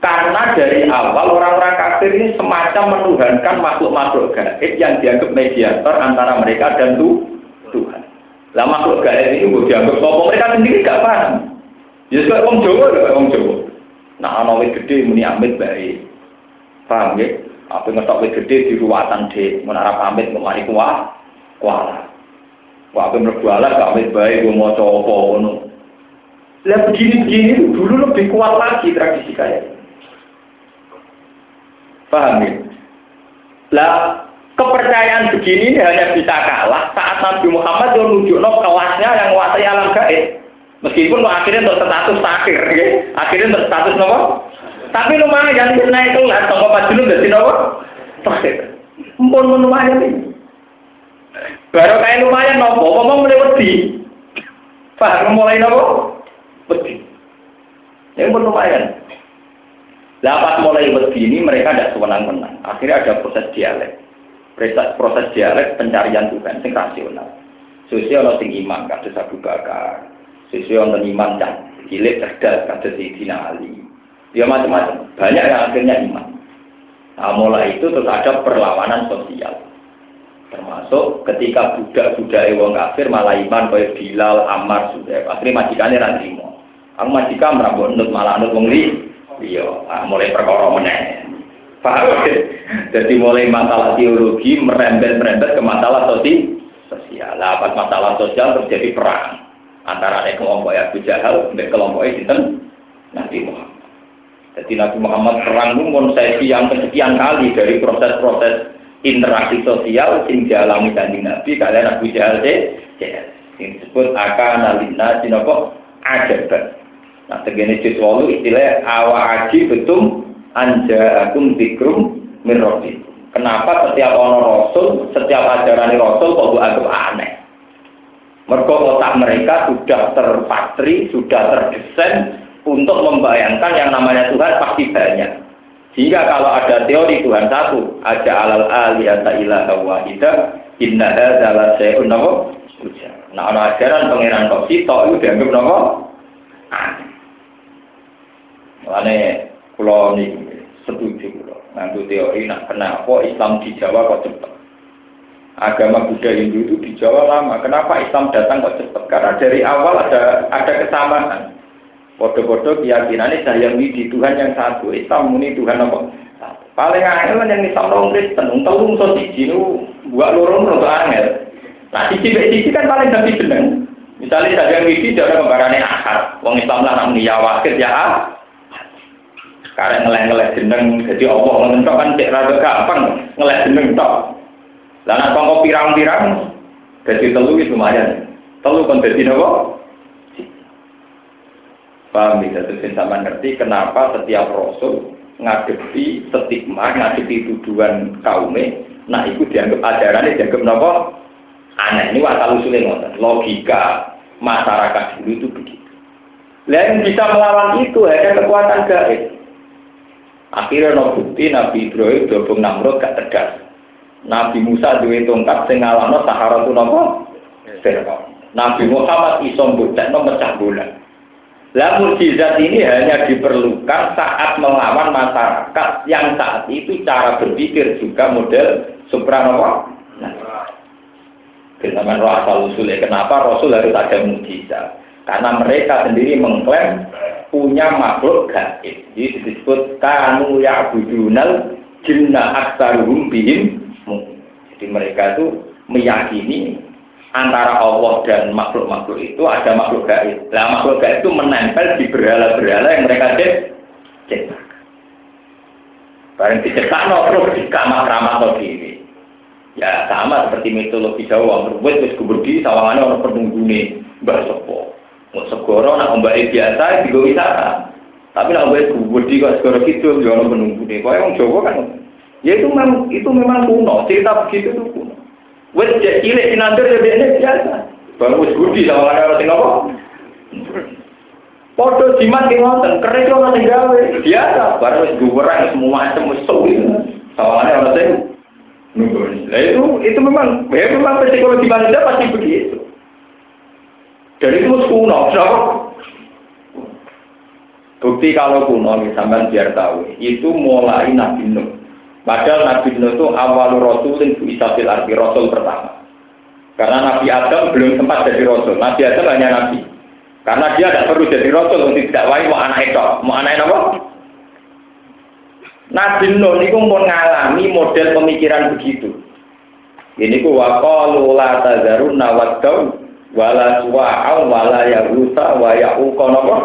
Karena dari awal orang-orang kafir ini semacam menuhankan makhluk-makhluk gaib yang dianggap mediator antara mereka dan Tuhan. Lah makhluk gaib ini dianggap sopo mereka sendiri gak paham. Ya suka orang Jawa lah orang Jawa. Nah anak gede muni amit baik. Paham ya? Apa ngetok gede di ruwatan di menara pamit kemari kuah kuala. Wah, apa merbuala gak amit baik gue mau coba ngono. Lah begini-begini dulu lebih kuat lagi tradisi kayak Paham ya? Lah, kepercayaan begini ini hanya bisa kalah saat Nabi Muhammad yang nunjukno kelasnya yang menguasai alam gaib. Meskipun akhirnya untuk status takir, ya. akhirnya untuk status nopo. Tapi lumayan bisa naik kelas, toko pajulun dari nopo. Takir. Mpun lumayan ini. Baru kayak lumayan nopo, ngomong mulai wedi. Paham mulai nopo? Wedi. Yang pun lumayan. Lah mulai begini mereka tidak sewenang-wenang. Akhirnya ada proses dialek. Proses, proses dialek pencarian Tuhan sing rasional. Ono sing iman kados Abu Bakar. Sesuai ono iman dan cilik cerdas kados Sayyidina Ali. Ya macam-macam. Banyak yang akhirnya iman. Nah, mulai itu terus ada perlawanan sosial. Termasuk ketika budak-budak wong kafir malah iman kaya Bilal, Ammar, sudah. Akhirnya majikannya trimo. Aku majikan merambut nut malah nut wong Iya, ah, mulai perkara meneh. Paham? Jadi mulai masalah teologi merembet-merembet ke masalah sosial. Lah, pas masalah sosial terjadi perang antara ada kelompok Abu Jahal dan kelompok itu Nabi Muhammad. Jadi Nabi Muhammad perang itu konsepsi yang kesekian kali dari proses-proses interaksi sosial sing dialami kanjeng Nabi kalian Abu Jahal deh, yang disebut akan alina sinoko ajabat Nah, tegene juz walu istilah awa aji betum anja akum dikrum mirrobi. Kenapa setiap ono rasul, setiap ajaran rasul kok anggap aneh? Mereka otak mereka sudah terpatri, sudah terdesain untuk membayangkan yang namanya Tuhan pasti banyak. Sehingga kalau ada teori Tuhan satu, aja alal aliyata ilaha wahida, inna hadza sayun Nah, ada ajaran pangeran kok sitok itu dianggap nopo? Makanya kalau ini setuju kalau nganggu teori nak kenapa Islam di Jawa kok cepat. Agama Buddha Hindu itu di Jawa lama. Kenapa Islam datang kok cepat? Karena dari awal ada ada kesamaan. Bodoh-bodoh keyakinannya saya di Tuhan yang satu. Islam muni Tuhan apa? Paling angel kan yang Islam orang Kristen. Untuk lu so siji buat lorong untuk angel. Nah sisi sisi kan paling tapi seneng. Misalnya saya widi dia ada kembarannya akar. Wong Islam lah namanya ya wakil ya ah. Karena ngeleh-ngeleh jeneng, jadi Allah ngentok kan cek rada gampang ngeleh jeneng. Nek kok pirang-pirang jadi telu itu lumayan. Telu kon dadi napa? Paham ya? Terus sama ngerti kenapa setiap rasul ngadepi stigma, ngadepi tuduhan kaumnya, nah itu dianggap ajarannya dianggap nopo aneh. Ini wakal usulnya Logika masyarakat dulu itu begitu. Yang bisa melawan itu hanya kekuatan gaib. Akhirnya no bukti Nabi Ibrahim dobong Namrud gak tegas. Nabi Musa duwe tongkat sing ngalahno Sahara tu nopo? Nabi Muhammad iso mbocek mecah bulan. Lah mukjizat ini hanya diperlukan saat melawan masyarakat yang saat itu cara berpikir juga model supranova. Nah, kita roh asal kenapa Rasul harus ada mukjizat? Karena mereka sendiri mengklaim punya makhluk gaib. Jadi disebut kanu ya'budunal jinna aksaruhum bihim. Jadi mereka itu meyakini antara Allah dan makhluk-makhluk itu ada makhluk gaib. Nah, makhluk gaib itu menempel di berhala-berhala yang mereka ciptakan. Barang dicetak no terus di kamar ramah ini. Ya sama seperti mitologi Jawa, berbuat wis di sawangannya orang penunggu nih, mbak sopo. Mau segoro nak mbak biasa di wisata. Tapi nak mbak di kok segoro gitu, ya orang penunggu nih. Kau yang Jawa kan, ya itu memang itu memang kuno, cerita begitu itu kuno. Wes cek cilik sinandur ya biasa biasa. Bang wis budi sama ada orang apa? Foto jimat ki ngoten, kerja ora sing gawe. Biasa, bar wis guwerang semua macam wis suwi. Sama ada orang sing Nah itu itu memang ya memang psikologi manusia pasti begitu. Dan itu kuno, kenapa? Bukti kalau kuno, misalnya biar tahu, itu mulai Nabi Nuh. Padahal Nabi Nuh itu awal rasulin bu isabil arti rasul pertama. Karena Nabi Adam belum sempat jadi rasul. Nabi Adam hanya nabi. Karena dia tidak perlu jadi rasul untuk tidak wae mau anak itu, mau anak apa? Nabi Nuh itu mengalami model pemikiran begitu. Ini ku waqalu la tazarunna waddau wala suwa'au wala yahusa wa ya'uqa napa?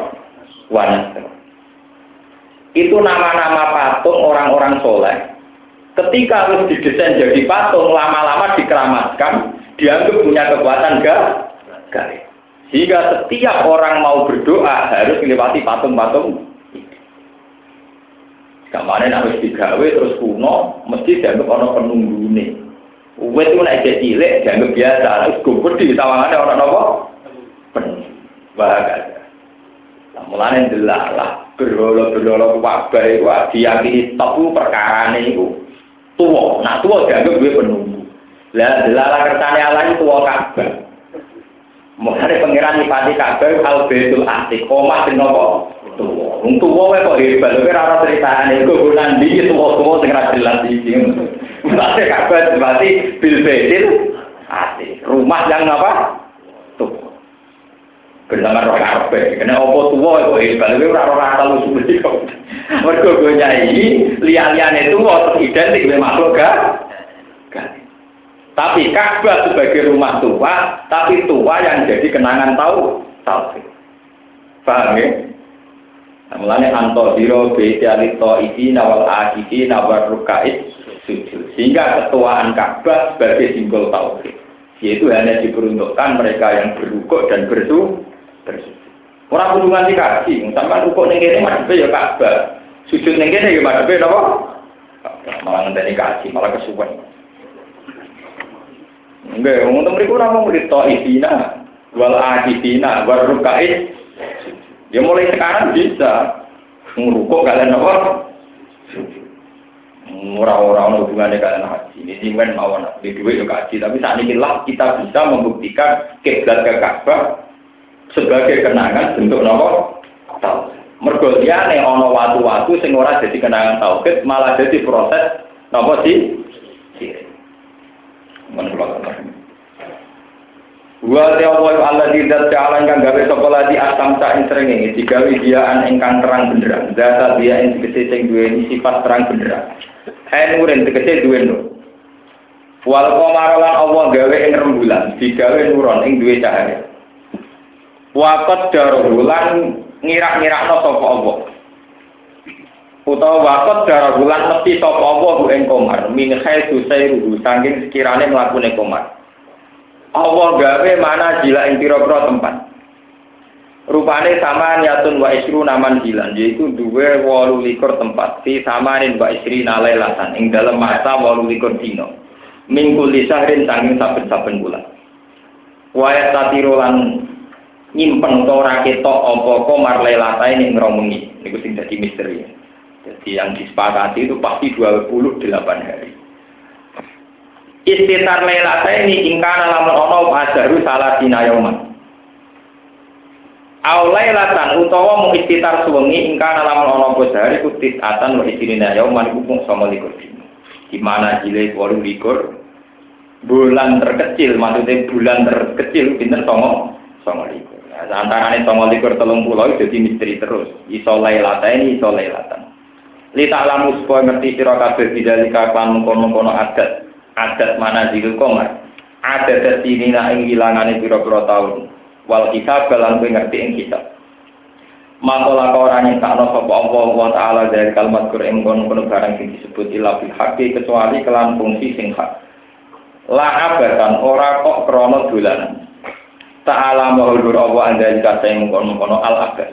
Wa Itu nama-nama patung orang-orang soleh Ketika harus didesain jadi patung, lama-lama dikeramatkan, dianggap punya kekuatan gak? gaib. Sehingga setiap orang mau berdoa harus melewati patung-patung Kemarin harus digawe terus kuno, mesti dianggap orang penunggu ini. Uwe itu naik cilik, dianggap biasa. Terus gugur di tawangannya orang apa? Penuh. Bahagia. Nah, mulanya delalah, berlolo-berlolo wabah itu, diyakini top perkara ini tua. Nah tua dianggap gue penunggu. Lah delala kersane Allah itu tua Ka'bah. Mulane pangeran nyipati Ka'bah al betul asik. Omah sing nopo? Tua. Wong tua wae kok hebat. Kowe ora ora critane iku bulan iki tua-tua sing ra jelas iki. Mulane Ka'bah berarti bil betul asik. Rumah yang apa? Bersama roh karpe. Kena opo tua itu hebat, tapi ora ora asal usul kok. Mergo gue nyai lian-liane tua terus identik dengan makhluk gak? Tapi Ka'bah sebagai rumah tua, tapi tua yang jadi kenangan tahu tahu. Paham ya? Nah, mulanya anto biro beda lito isi nawal akiki nawal rukait sujud. Sehingga ketuaan Ka'bah sebagai simbol tauhid. Yaitu hanya diperuntukkan mereka yang berukuk dan bersu Orang kudu nganti kaki, sampai rukuk ning kene madhepe ya Ka'bah. Sujud ning kene ya madhepe napa? Malah ngenteni kaki, malah kesuwen. Enggak, untuk mereka ora mau to isina, wal akifina, wal rukait. Ya mulai sekarang bisa ngurukuk kalian apa? Orang-orang hubungannya kalian haji. Ini jiwen mawon di dua ya haji. Tapi saat ini lah kita bisa membuktikan kiblat ke Ka'bah sebagai kenangan bentuk nopo tauhid. Mergo liyane ana watu-watu sing ora jadi kenangan tauhid malah jadi proses nopo sih? Wa ta'ala Allah tidak ta'ala ingkang gawe sapa lagi asam sak ing srengenge digawe diaan ingkang terang benderang. Zat dia ing tegese sing duweni sifat terang benderang. Ain uren tegese duwe nur. Wal qamara lan Allah gawe ing rembulan, digawe nuron ing duwe cahaya. Wakot darulan ngirak-ngirakno sapa Allah. Utawa wakot darulan mesti sapa Allah bu ing komar min khaitu sayruhu saking sekirane mlakune komar. Allah gawe mana jila ing pira-pira tempat. Rupane sama nyatun wa isru naman jilan, yaitu dua walu likur tempat. Si samanin wa isri nalailatan, ing dalam masa walu likur dino. Minggu lisahrin sanging saben-saben bulan. Wayat tatirolan nyimpen to ora ketok apa komar lelata ini ngromungi. Niku sing dadi misteri. Jadi yang disepakati itu pasti 28 hari. Istitar lelata ini ingkana lamun ono ajaru salah dinayoman. Aulai latan utawa mau istitar suwengi ingkana lamun ono posari kutis atan wa isirina yauman kupung sama likur Di mana jile likur bulan terkecil maksudnya bulan terkecil pinter songo songo likur. Nah, antara ini songo likur telung pulau jadi misteri terus. Iso lailata ini iso lailatan. Lita lamu supaya ngerti sira kabeh bidalika kan mengkono-kono adat adat mana jilul komar. Adat ini ing ilangane pira-pira tahun wal kitab lan kowe ngerti ing kitab Makola orang yang tak sapa Allah wa taala dari kalimat Quran kono kono barang sing disebut ila bil haqi kecuali kelan fungsi sing hak. Ora kok krana dolanan. Ta'ala mahulur Allah anda jika saya mengkono kono al abad.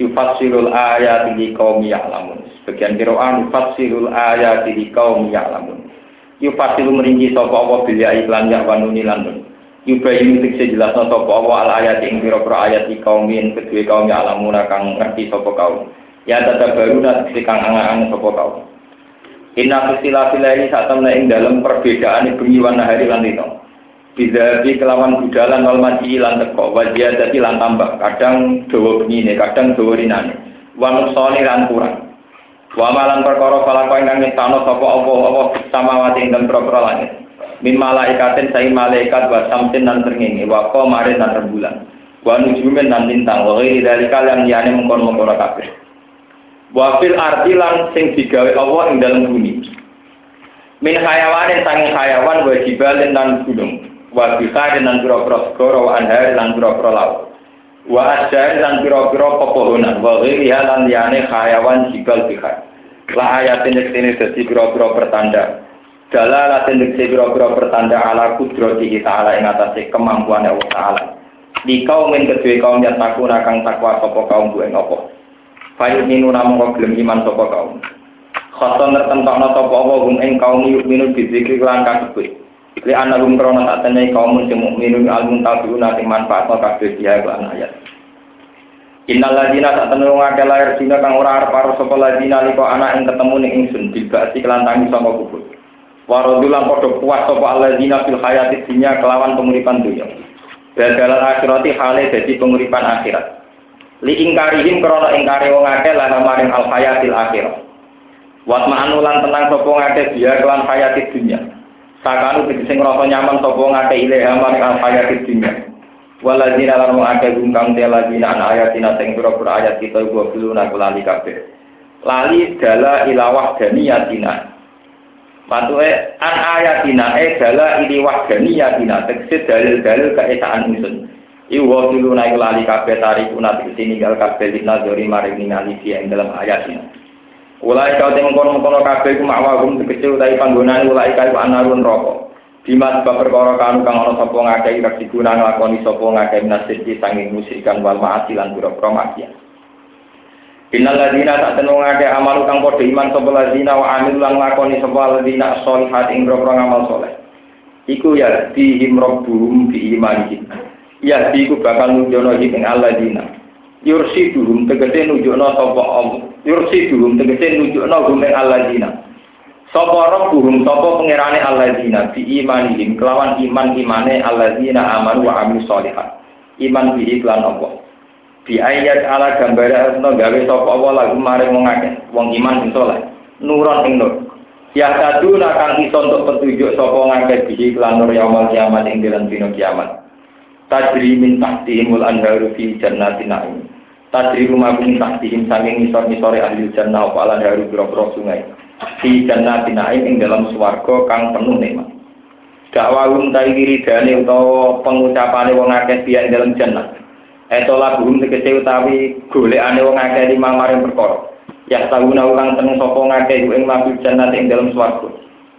Yufassirul ayat di kaum ya'lamun. Sebagian kiroan yufassirul ayat di kaum ya'lamun. Yufassiru merinci sapa Allah bila iklan ya wanuni landun. Yubayin tikse jelas no sopo Allah al ayat ing pira pira ayat di kaum yang kedua kaum yang alamuna kang ngerti sopo kaum. Ya tetap baru dan tikse kang angan sopo kaum. Inna fisilah ini saat ing dalam perbedaan bengi warna hari lan dino. Bisa di kelawan budalan wal maji lan teko wajah jadi lan tambah. Kadang dawa bengi kadang dawa rinane. Wan soni lan kurang. Wa malan perkara falako ingkang nyiptano sapa apa apa samawati ing dalem langit min malaikatin sai malaikat wa samsin dan srengenge wa qamarin dan rembulan wa nujumin dan lintang wa ghairi dalika lan liyane mengkon-mengkon kabeh wa fil ardi lan sing digawe Allah ing dalam bumi min hayawanin sanging hayawan wa jibalin dan gunung wa bikarin dan pira-pira segara wa anhar lan pira-pira laut wa asjar dan pira-pira pepohonan wa ghairi lan liyane hayawan jibal bikar la ayatin yektene dadi pira-pira pertanda Dala latin dikse biro-biro pertanda ala kudroti ta'ala ing atase kemampuan Allah ta'ala. Di kaum yang kedua kaum yang takut akan takwa sopo kaum bueng opo. Fayut minu namun kau gelem iman sopo kaum. Khoton tertentokno sopo apa hum ing kaum yuk minu bizikri lan kasebut. Li ana hum krono tak tenai kaum sing mukminu almun tabiuna sing manfaat kabeh dia lan ayat. Innal ladina tak temui ngake lahir dina kang ora arep karo sapa ladina liko anak ing ketemu ning ingsun dibasi kelantangi saka kubur. Warodulan podo puas sopo alladzina fil hayati dunya kelawan penguripan dunia. Badalan akhirati hale jadi penguripan akhirat. Li ingkarihim krono ingkari wong akeh lan maring al hayatil akhirat. Wat ma'anulan tenang sopo ngake dia kelan hayati dunya. Sakanu tegese ngrasa nyaman sopo ngake ilaha maring al hayati dunya. Waladina lan wong akeh gungkang te ladina an ayatina sing pira-pira ayat kita gua biluna kulali kabeh. Lali dala ilawah daniyatina Matuke an ayatina e dala ini wahdaniyyatina tegese dalil-dalil keesaan ingsun. Iku wa tuluna iku lali kabeh tarikuna tegese ninggal kabeh dina dori maring ningali ing dalam ayatina. Ulai kau teng kono-kono kabeh ku makwagum tegese utawi panggonane ulai kau anarun rokok. Dimas sebab perkara kanu kang ana sapa ngakeh kang diguna nglakoni sapa ngakeh nasiti sanging musyrikan wal ma'asi lan pira-pira maksiat. Tak tenungake amal kang padha iman sapa ladzina wa amil lan lakoni sapa ladzina sholihat ing grogro ngamal saleh. Iku ya dihim rabbuhum bi imanihim. Ya iku bakal nunjono ing alladzina. Yursiduhum tegese nunjukno sapa Allah. Yursiduhum tegese nunjukno hum ing alladzina. Sapa rabbuhum sapa pangerane alladzina bi imanihim kelawan iman imane alladzina amanu wa amil sholihat. Iman bi iklan Allah di ayat ala gambar asno gawe sapa Allah lagu maring wong akeh wong iman sing saleh nuron ing nur ya satu kang iso untuk petunjuk sapa ngakeh bihi lan nur yaumul kiamat ing dalam dina kiamat tajri min tahtihimul anharu fi jannatin na'im tajri rumah min tahtihim saking nisor-nisore ahli jannah apa lan haru biro sungai fi jannatin na'im ing dalam swarga kang penuh nikmat dakwahum ta wiridane utawa pengucapane wong akeh biya ing dalam jannah Eto laguhum tegese utawi golekane wong akeh limang maring perkara. Ya tauna ulang tenung sapa ngakeh ing mabul jannah ing dalam swarga.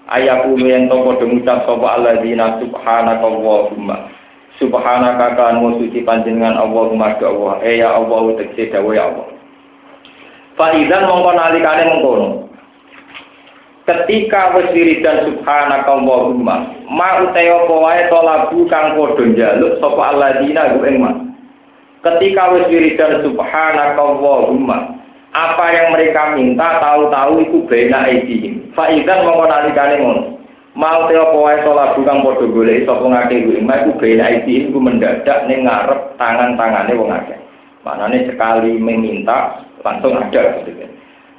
Ayaku yen to padha ngucap sapa alladzina subhanaka Allahumma. Subhanaka kan suci panjenengan Allahumma ya Allah. Eh ya Allah tegese dawuh ya Allah. Fa idzan mongko nalikane mengkono. Ketika wis wiridan subhanaka Allahumma, ma utawa apa wae lagu kang padha njaluk sapa alladzina ing. Ketika wis wiridan subhanaka Allahumma, apa yang mereka minta tahu-tahu itu bena edihim. Fa idzan mongko nalikane ngono. Mau teo poe sholat bukan podo boleh sapa ngake gue ma iku bena iki iku mendadak ning ngarep tangan-tangane wong akeh. Manane sekali meminta langsung ada gitu kan.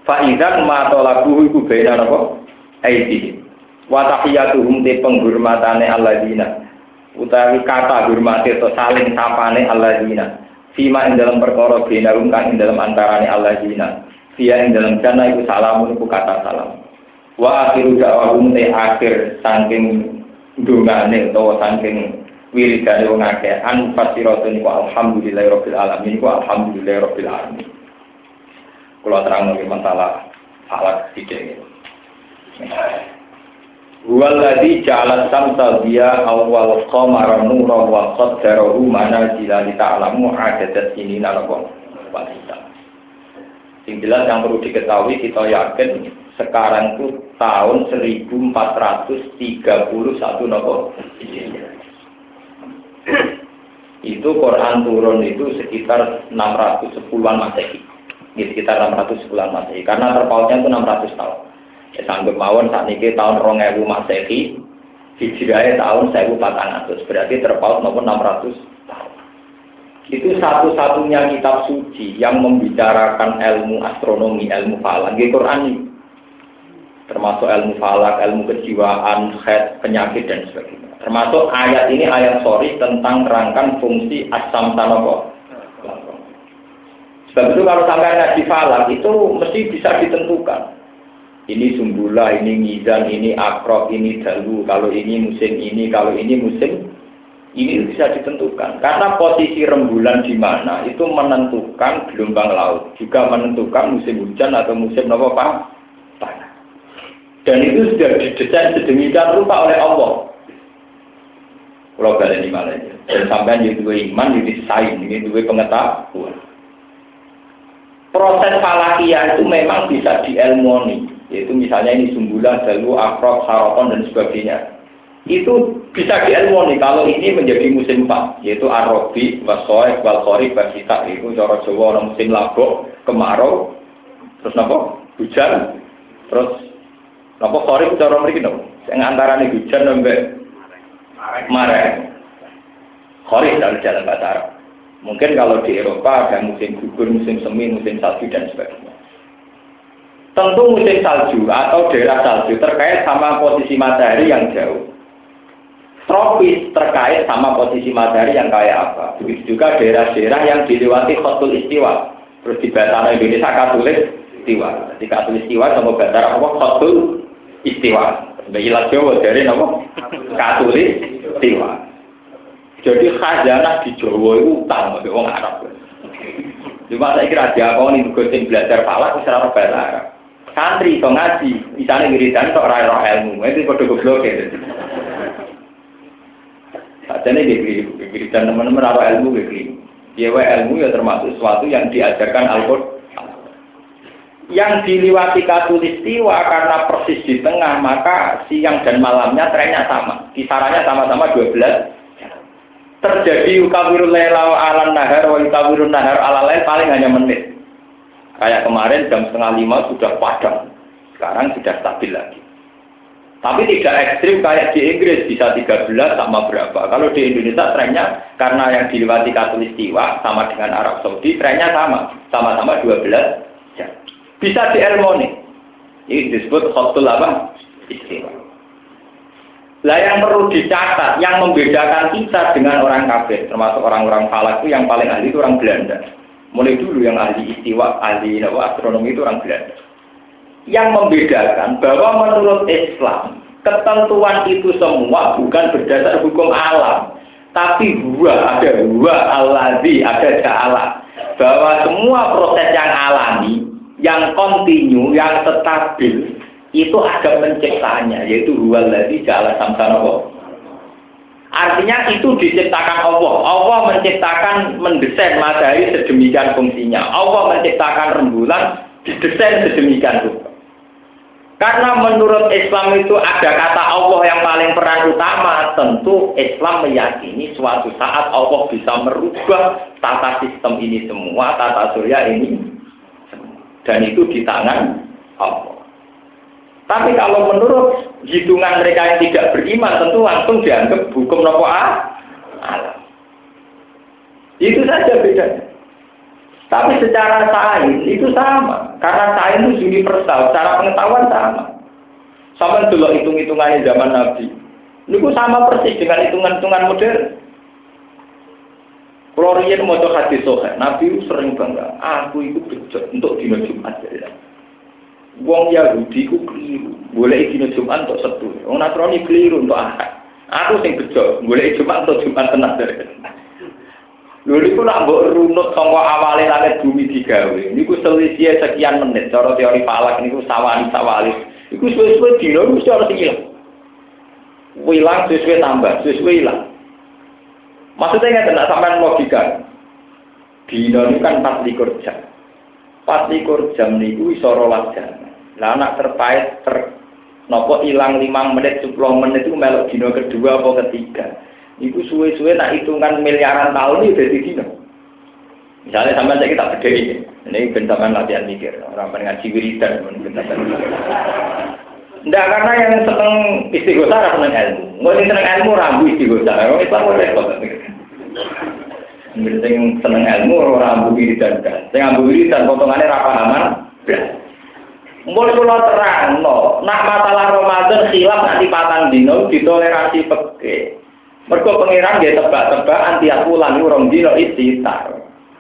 Fa idzan ma talabu iku bena napa? Aidi. Wa tahiyatuhum te penghormatane alladzina. Utawi kata hormate to saling sapane alladzina. Fima ing dalam perkara bena kang ing dalam antarane alladzina. Via ing dalam jana iku salamun iku kata salam wa akhiru da'wahum te akhir saking dungane utawa saking wiridane wong akeh. An fasiratun alhamdulillahi rabbil alamin wa alhamdulillahi rabbil alamin. Kula terang masalah falak sithik Huwaladzi ja'ala samsa biya awwal qamara nura wa qaddarahu manazila li ta'lamu adadat ini nalakum wa Sing jelas yang perlu diketahui kita yakin sekarang itu tahun 1431 nopo itu Quran turun itu sekitar 610-an Masehi. Ini sekitar 610-an Masehi. Karena terpautnya itu 600 tahun. Ya sanggup mawon saat ini tahun 2000 Masehi, hijrahnya tahun 1400. Berarti terpaut maupun 600 tahun. Itu satu-satunya kitab suci yang membicarakan ilmu astronomi, ilmu falak. Di Quran ini termasuk ilmu falak, ilmu kejiwaan, head, penyakit dan sebagainya. Termasuk ayat ini ayat sorry tentang rangkan fungsi asam tanoko. Sebab itu kalau sampai ngaji falak itu mesti bisa ditentukan. Ini sumbula, ini mizan, ini akrok, ini dalu. Kalau ini musim ini, kalau ini musim ini bisa ditentukan. Karena posisi rembulan di mana itu menentukan gelombang laut, juga menentukan musim hujan atau musim apa pak dan itu sudah didesain sedemikian rupa oleh Allah. Kalau ini malah Dan sampai di dua iman, di saing, ini dua pengetahuan. Proses falakia itu memang bisa dielmoni, yaitu misalnya ini sumbulan, dalu, akrab, sarokon, dan sebagainya. Itu bisa dielmoni kalau ini menjadi musim empat, yaitu arobi, wasoek, walkori, basita, itu cara Jawa musim labok, kemarau, terus apa? Hujan, terus Napa sore cara mriki no? Sing antarane hujan sampai mareh. Kori dalam jalan Arab. Mungkin kalau di Eropa ada musim gugur, musim semi, musim salju dan sebagainya. Tentu musim salju atau daerah salju terkait sama posisi matahari yang jauh. Tropis terkait sama posisi matahari yang kayak apa. Begitu juga daerah-daerah yang dilewati khotul istiwa. Terus di bahasa Indonesia katulis istiwa. Jadi katulis istiwa sama bahasa apa khotul istiwa. Ilat Jawa dari nama Katolik istiwa. Jadi khazanah di Jawa itu utang bagi orang Arab. Cuma saya kira dia kau ini juga belajar falak bisa bahasa Arab. Santri so ngaji, misalnya wiridan sok rai roh ilmu, itu kode goblok ya. Saja nih wiridan teman-teman roh ilmu begini. Dia ilmu ya termasuk sesuatu yang diajarkan Al-Quran yang diliwati katulistiwa karena persis di tengah maka siang dan malamnya trennya sama. Kisarannya sama-sama 12 terjadi ukawirul lelau ala nahar wa ukawirul nahar ala lain paling hanya menit. Kayak kemarin jam setengah lima sudah padam. Sekarang sudah stabil lagi. Tapi tidak ekstrim kayak di Inggris bisa 13 sama berapa. Kalau di Indonesia trennya karena yang diliwati katulistiwa sama dengan Arab Saudi trennya sama. Sama-sama 12 bisa dielmoni. Ini disebut khotul apa? Istiwa. Lah yang perlu dicatat, yang membedakan kita dengan orang kafir, termasuk orang-orang falak itu yang paling ahli itu orang Belanda. Mulai dulu yang ahli istiwa, ahli astronomi itu orang Belanda. Yang membedakan bahwa menurut Islam, ketentuan itu semua bukan berdasar hukum alam, tapi huwa ada huwa alladzi ada ja'ala bahwa semua proses yang alami yang kontinu, yang stabil, itu ada penciptanya, yaitu huwal ladzi ja'ala samsana Artinya itu diciptakan Allah. Allah menciptakan mendesain matahari sedemikian fungsinya. Allah menciptakan rembulan didesain sedemikian rupa. Karena menurut Islam itu ada kata Allah yang paling peran utama, tentu Islam meyakini suatu saat Allah bisa merubah tata sistem ini semua, tata surya ini Dan itu di tangan Allah. Tapi kalau menurut hitungan mereka yang tidak beriman, tentu langsung dianggap hukum nopo alam. Itu saja bedanya. Tapi secara sains itu sama, karena sains itu universal, secara pengetahuan sama. Sama dulu hitung-hitungannya zaman Nabi. Ini sama persis dengan hitungan-hitungan modern. Kalau riyen mau hadis sohe, Nabi sering bangga, aku itu bejat untuk dino Jumat. Wong Yahudi ku keliru, boleh dino Jumat untuk setu. Wong Nasrani keliru untuk ahad. Aku sing bejat, boleh Jumat untuk Jumat tenang dari. Lho niku nak mbok runut saka awale langit bumi digawe. Niku selisih sekian menit cara teori falak niku sawani sawali. Iku suwe-suwe dino mesti ora ilang. Wilang suwe-suwe tambah, suwe-suwe ilang. Maksudnya nggak kena sampean logika. Dino ini kan 24 jam. 24 jam niku iso rolas jam. Anak terpait ter nopo ilang 5 menit 10 menit itu melok dino kedua apa ketiga. Iku suwe-suwe nak hitungan miliaran tahun ini jadi dino. Misalnya sampai saya kita beda ini, ini bentaman latihan mikir, orang ngaji wiridan, bentaman. Tidak karena yang seneng istighosah harus seneng ilmu. Nggak yang seneng ilmu rambu istighosah. Orang Islam mau repot. Yang seneng ilmu rambu wiridan kan. Yang rambu wiridan potongannya rapa aman. Mulai pulau terang, no. Nak masalah Ramadan khilaf nanti patang dino ditoleransi peke. Mereka pengiran dia tebak-tebakan tiap bulan itu rong dino istitar.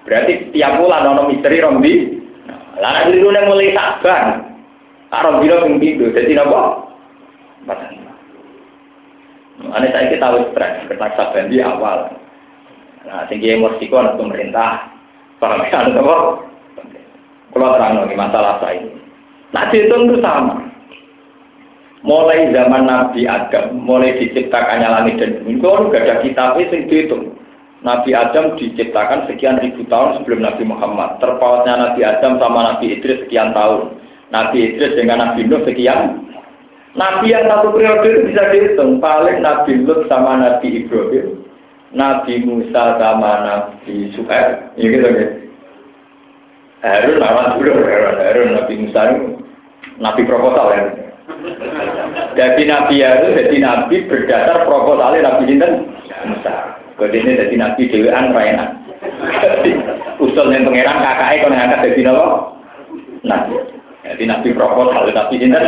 Berarti tiap bulan ono misteri rong di. Itu yang mulai sabar. Rong dino ping itu jadi nopo. Ane saya kita tahu stres, kertas di awal. Nah, tinggi emosi kau pemerintah, para mereka apa? Kalau terang nih masalah saya ini. Nah, itu itu sama. Mulai zaman Nabi Adam, mulai diciptakannya langit dan bumi, itu gak ada kitab itu dihitung. Nabi Adam diciptakan sekian ribu tahun sebelum Nabi Muhammad. Terpautnya Nabi Adam sama Nabi Idris sekian tahun. Nabi Idris dengan Nabi Nuh sekian. Nabi yang satu periode itu bisa dihitung. Paling Nabi Lut sama Nabi Ibrahim. Nabi Musa sama Nabi Suhaib. Ya gitu ya. Harun dulu Harun, Harun Nabi Musa itu Nabi proposal ya. Jadi Nabi itu jadi Nabi berdasar proposalnya Nabi Sinten Musa. Kode ini jadi Nabi Dewan Raina. Usul yang pangeran kakaknya kalau ngangkat jadi apa? Nabi. Jadi Nabi proposal Nabi Sinten.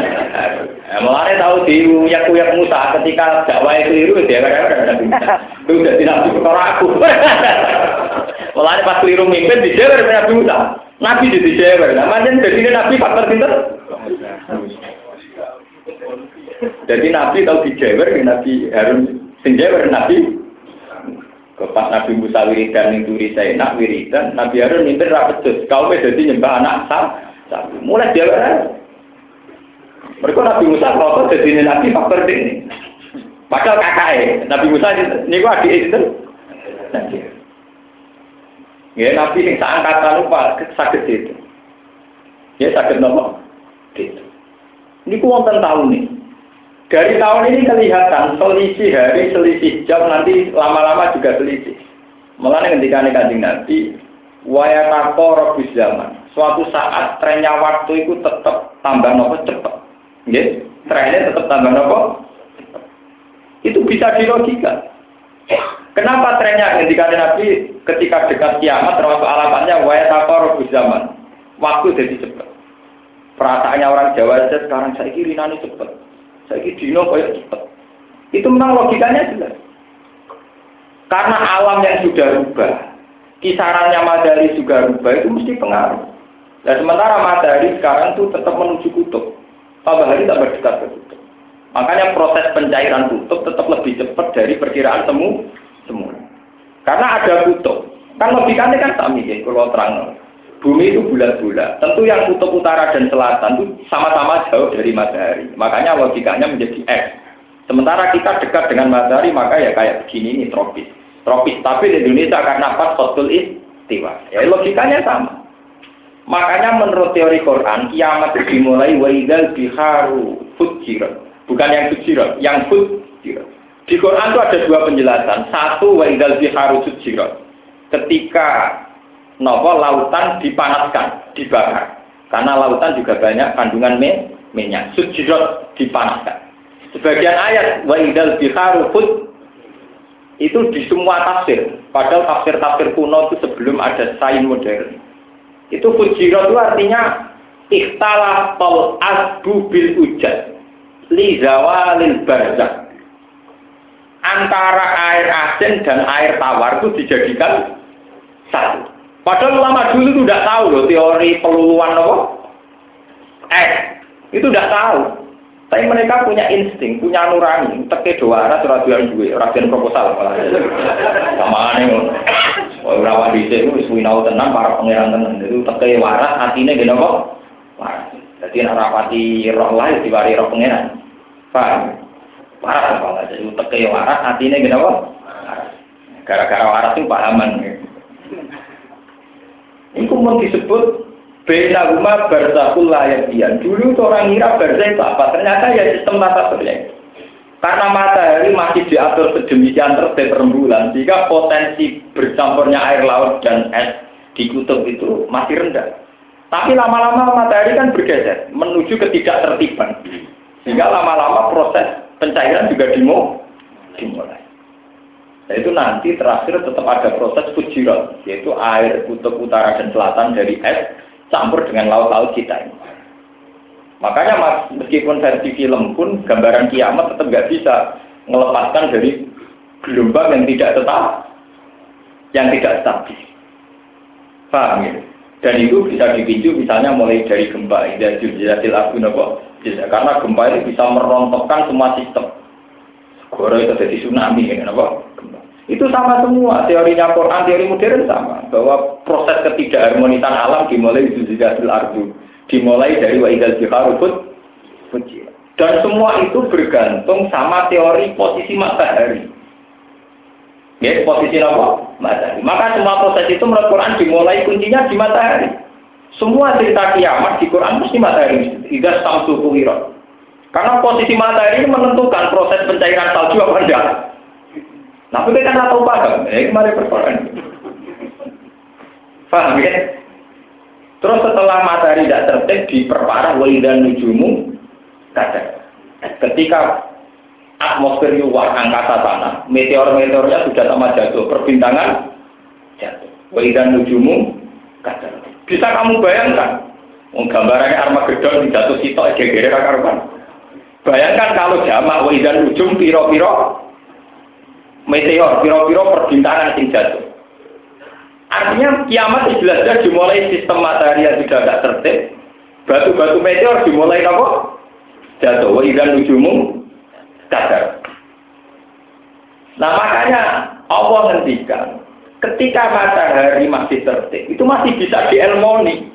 Mulanya tahu di uyak uyak Musa ketika dakwah itu itu dia kadang Nabi Musa. Itu jadi Nabi perkara aku. Mulanya pas keliru mimpin di Jawa Nabi Musa. Nabi jadi Jawa. Namanya jadi Nabi faktor Sinten. Jadi Nabi tahu di Jawa, Nabi Harun sing Jawa Nabi pas Nabi Musa wiridan ning saya nak wiridan Nabi Harun mimpin ra pedes kau jadi nyembah anak sah mulai Jawa mereka Nabi Musa kalau jadi Nabi faktor ini padahal kakaknya Nabi Musa ini gua adik itu. Ya Nabi yang seangkatan lupa sakit itu. Ya sakit nomor. Gitu. Ini kuwonten tahun nih dari tahun ini kelihatan selisih hari, selisih jam, nanti lama-lama juga selisih. Malah ketika kanjeng Nabi, wayatako robis zaman. Suatu saat trennya waktu itu tetap tambah nopo cepat. Ya, trennya tetap tambah nopo. Itu bisa dilogika. Kenapa trennya ketika Nabi ketika dekat kiamat termasuk alamatnya robis zaman. Waktu jadi cepat. Perasaannya orang Jawa saja sekarang saya kiri nani cepat saya dino kayak cepet. Itu memang logikanya jelas. Karena alam yang sudah rubah, kisarannya matahari juga rubah itu mesti pengaruh. Dan sementara matahari sekarang itu tetap menuju kutub. Tambah hari tambah dekat ke kutub. Makanya proses pencairan kutub tetap lebih cepat dari perkiraan temu semua. Karena ada kutub. Kan logikanya kan sami ya, kalau terang. Bumi itu bulat-bulat. Tentu yang kutub utara dan selatan itu sama-sama jauh dari matahari. Makanya logikanya menjadi X. Sementara kita dekat dengan matahari maka ya kayak begini ini tropis. Tropis. Tapi di Indonesia karena pas kotul istiwa. Ya logikanya sama. Makanya menurut teori Quran, kiamat dimulai waidal biharu fujirat. Bukan yang fujirat, yang fujirat. Di Quran itu ada dua penjelasan. Satu waidal biharu fujirat. Ketika nopo lautan dipanaskan, dibakar. Karena lautan juga banyak kandungan minyak. Fujirat dipanaskan. Sebagian ayat waidal biharu fut itu di semua tafsir. Padahal tafsir-tafsir kuno itu sebelum ada sains modern itu fujirat itu artinya ikhtalaf tol asbu bil ujad li zawalil barzak. Antara air asin dan air tawar itu dijadikan satu. Padahal ulama dulu itu tidak tahu loh teori peluluan apa? Eh, itu tidak tahu. Tapi mereka punya insting, punya nurani. Teke doa surat jual duit, rapian proposal. Sama aneh. Oh, rawat di sini, wis winau tenang, para pangeran tenang. Itu teke waras, hatinya gini kok. Waras. Jadi nak rapati roh lain diwari roh pangeran. Paham? Waras apa? Jadi teke waras, hatinya gini kok. Gara-gara waras itu pahaman. Ini mau disebut Beda rumah barzakul layatian. Dulu orang ngira barzah itu apa? Ternyata ya sistem tata surya. Karena matahari masih diatur sedemikian tertib rembulan, sehingga potensi bercampurnya air laut dan es di kutub itu masih rendah. Tapi lama-lama matahari kan bergeser menuju ketidaktertiban. Sehingga lama-lama proses pencairan juga dimulai. Nah, itu nanti terakhir tetap ada proses fujirat, yaitu air kutub utara dan selatan dari es campur dengan laut-laut kita ini. Makanya mas, meskipun versi film pun gambaran kiamat tetap nggak bisa melepaskan dari gelombang yang tidak tetap, yang tidak stabil. Paham ya? Dan itu bisa dipicu misalnya mulai dari gempa, dari jelasil abu nopo. Karena gempa itu bisa merontokkan semua sistem. Goro itu jadi tsunami, ya, nopo. Itu sama semua, teorinya Quran, teori modern sama. Bahwa proses ketidakharmonisan alam dimulai di Zuzidatul Ardu. Dimulai dari Wa'idal Jiharufut Dan semua itu bergantung sama teori posisi matahari. Ya, posisi apa? Matahari. Maka semua proses itu menurut Quran dimulai kuncinya di matahari. Semua cerita kiamat di Quran mesti matahari. Tidak samsu kuhirat. Karena posisi matahari ini menentukan proses pencairan salju apa enggak. Nah, kita kan tahu paham, ya kemarin persoalan. Paham ya? Terus setelah matahari tidak tertib diperparah walidan nujumu kadang. Ketika atmosfer luar angkasa sana, meteor-meteornya sudah sama jatuh, perbintangan jatuh. Walidan nujumu kadang. Bisa kamu bayangkan, gambarannya Armageddon jatuh sitok gegere karuan. Bayangkan kalau jamak walidan nujum piro-piro meteor, piro-piro perbintangan yang jatuh. Artinya kiamat jelas-jelas dimulai sistem matahari yang sudah tidak tertib. Batu-batu meteor dimulai apa? Jatuh. Idan nujumu kadar. Nah makanya Allah ngendikan ketika matahari masih tertib itu masih bisa dielmoni.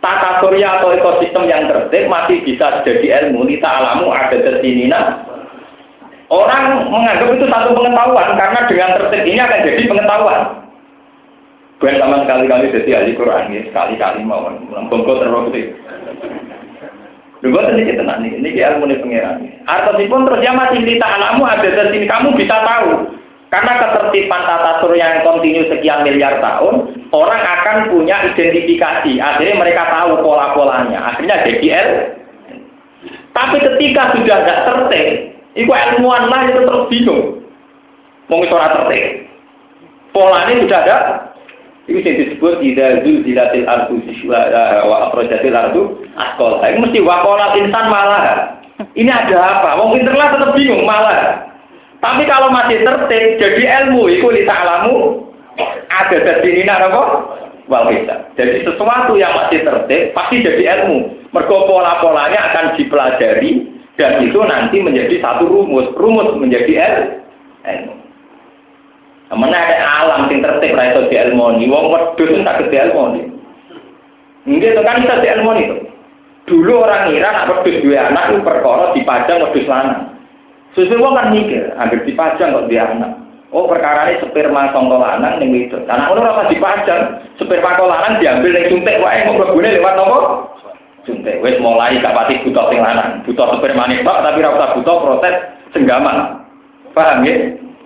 Tata surya atau ekosistem yang tertib masih bisa jadi ilmu. Nita alamu ada tersinina Orang menganggap itu satu pengetahuan karena dengan tertib ini akan jadi pengetahuan. Bukan sama sekali-kali jadi ahli Quran ya, sekali-kali mau bongkot terus itu. Dua sedikit tenang nih, ini ilmu nih pengiran. pun terus dia masih cerita alamu ada di sini, kamu bisa tahu. Karena ketertiban tata surya yang kontinu sekian miliar tahun, orang akan punya identifikasi. Akhirnya mereka tahu pola-polanya. Akhirnya L. Tapi ketika sudah tidak tertib, Iku ilmuwan lah itu terus bingung. Mau ora tertib. Polanya sudah ada. Itu yang disebut tidak zilatil ardu wa akhrajatil ardu askol. Ini mesti wakolat insan malah. Ini ada apa? Wong pinter lah tetap bingung malah. Tapi kalau masih tertib, jadi ilmu, itu alamu, ada jadi ini apa? Wal. Jadi sesuatu yang masih tertib, pasti jadi ilmu. Mergo pola-polanya akan dipelajari, dan itu nanti menjadi satu rumus. Rumus menjadi ilmu. Mana ada alam yang tertib ra iso dielmoni. Wong wedhus tak dielmoni. Nggih itu kan bisa dielmoni itu. Dulu orang ngira nak wedhus dua anak itu perkara dipajang wedhus lanang. Susu wong kan mikir, hampir dipajang kok dia anak. Oh perkara ini sperma songko lanang ning itu. Karena ono ora dipajang, sperma kok lanang diambil ning suntik wae mau mlebune lewat nopo? Suntik. Wis mulai gak pati butuh sing lanang, butuh sperma tok tapi ora usah butuh proses senggaman. Paham ya?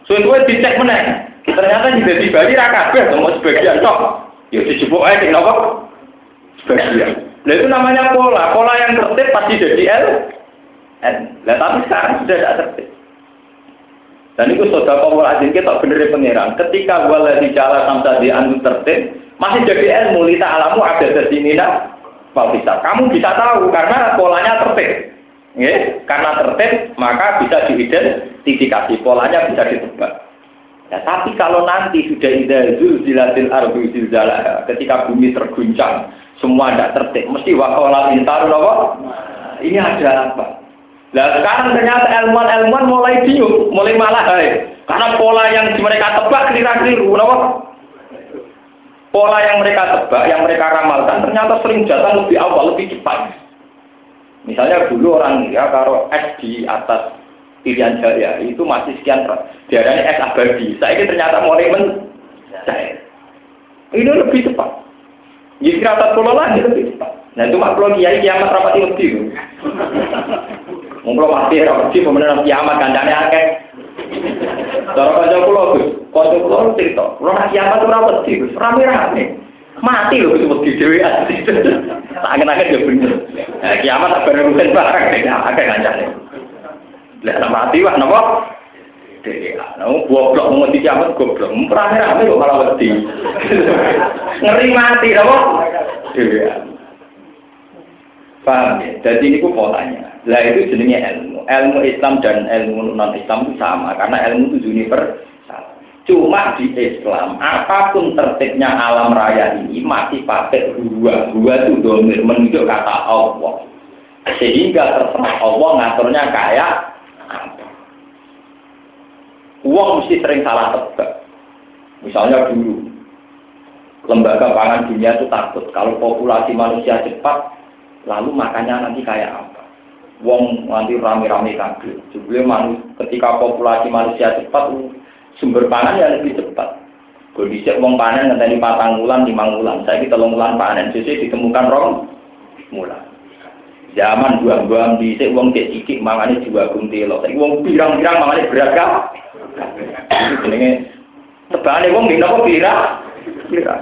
Suwe dicek meneh. Ternyata di Bali ra kabeh mau sebagian tok. Ya dijupuk ae sing nopo? Sebagian. Nah itu namanya pola. Pola yang tertib pasti jadi L. N. Nah tapi sekarang sudah tidak tertib. Dan itu saudara pola azin kita bener ya pengiran. Ketika wala di jalan sampai di anu tertib, masih jadi ilmu lita alamu ada di sini nah. bisa. Kamu bisa tahu karena polanya tertib. Ya, karena tertib maka bisa diidentifikasi polanya bisa ditebak. Ya, tapi kalau nanti sudah ida zulzilatil ardu zilzalah, ketika bumi terguncang, semua tidak tertib, mesti wakola intar apa? Ini ada apa? Nah sekarang ternyata ilmuwan-ilmuwan mulai bingung, mulai malah hai. Karena pola yang mereka tebak keliru-keliru, kenapa? Pola yang mereka tebak, yang mereka ramalkan ternyata sering datang lebih awal, lebih cepat. Misalnya dulu orang ya kalau es di atas pilihan jaya itu masih sekian diarani es abadi. Saya ini ternyata mulai men Ini lebih cepat. Jadi kerabat pulau lagi lebih cepat. Nah itu mak pulau kiai kiamat rapati lebih. Mungkin mati ra wedi pemenang kiamat kandane akeh. Cara kanca kula Gus, kanca kula cerita, kula nak kiamat ora wedi, Gus, rame-rame. Mati lho Gus wedi dhewe. Tak angen-angen ya bener. Nah, kiamat tak bareng rugen barang ya akeh kancane. Lah mati wah napa? Dhewe. Nah, goblok mau di kiamat goblok. Rame-rame kok malah wedi. Ngeri mati napa? Dhewe. Paham ya? Jadi ini polanya. Lah itu jenisnya ilmu. Ilmu Islam dan ilmu non Islam itu sama karena ilmu itu universal. Cuma di Islam, apa pun tertibnya alam raya ini masih pakai dua. Dua itu domir menunjuk kata Allah. Sehingga terserah Allah ngaturnya kayak. Uang mesti sering salah tebak. Misalnya dulu, lembaga pangan dunia itu takut kalau populasi manusia cepat Lalu makannya nanti kayak apa? Wong nanti rame-rame kaget. Jadi ketika populasi manusia cepat, sumber pangan ya lebih cepat. Bisa wong panen nanti patang bulan, lima bulan. Saya kita bulan panen, jadi ditemukan rong bulan. Zaman buang-buang di sini wong cek cikik mangane juga kuntilo. Tapi wong pirang-pirang mangane beragam. jenenge tebane wong dina kok pira pira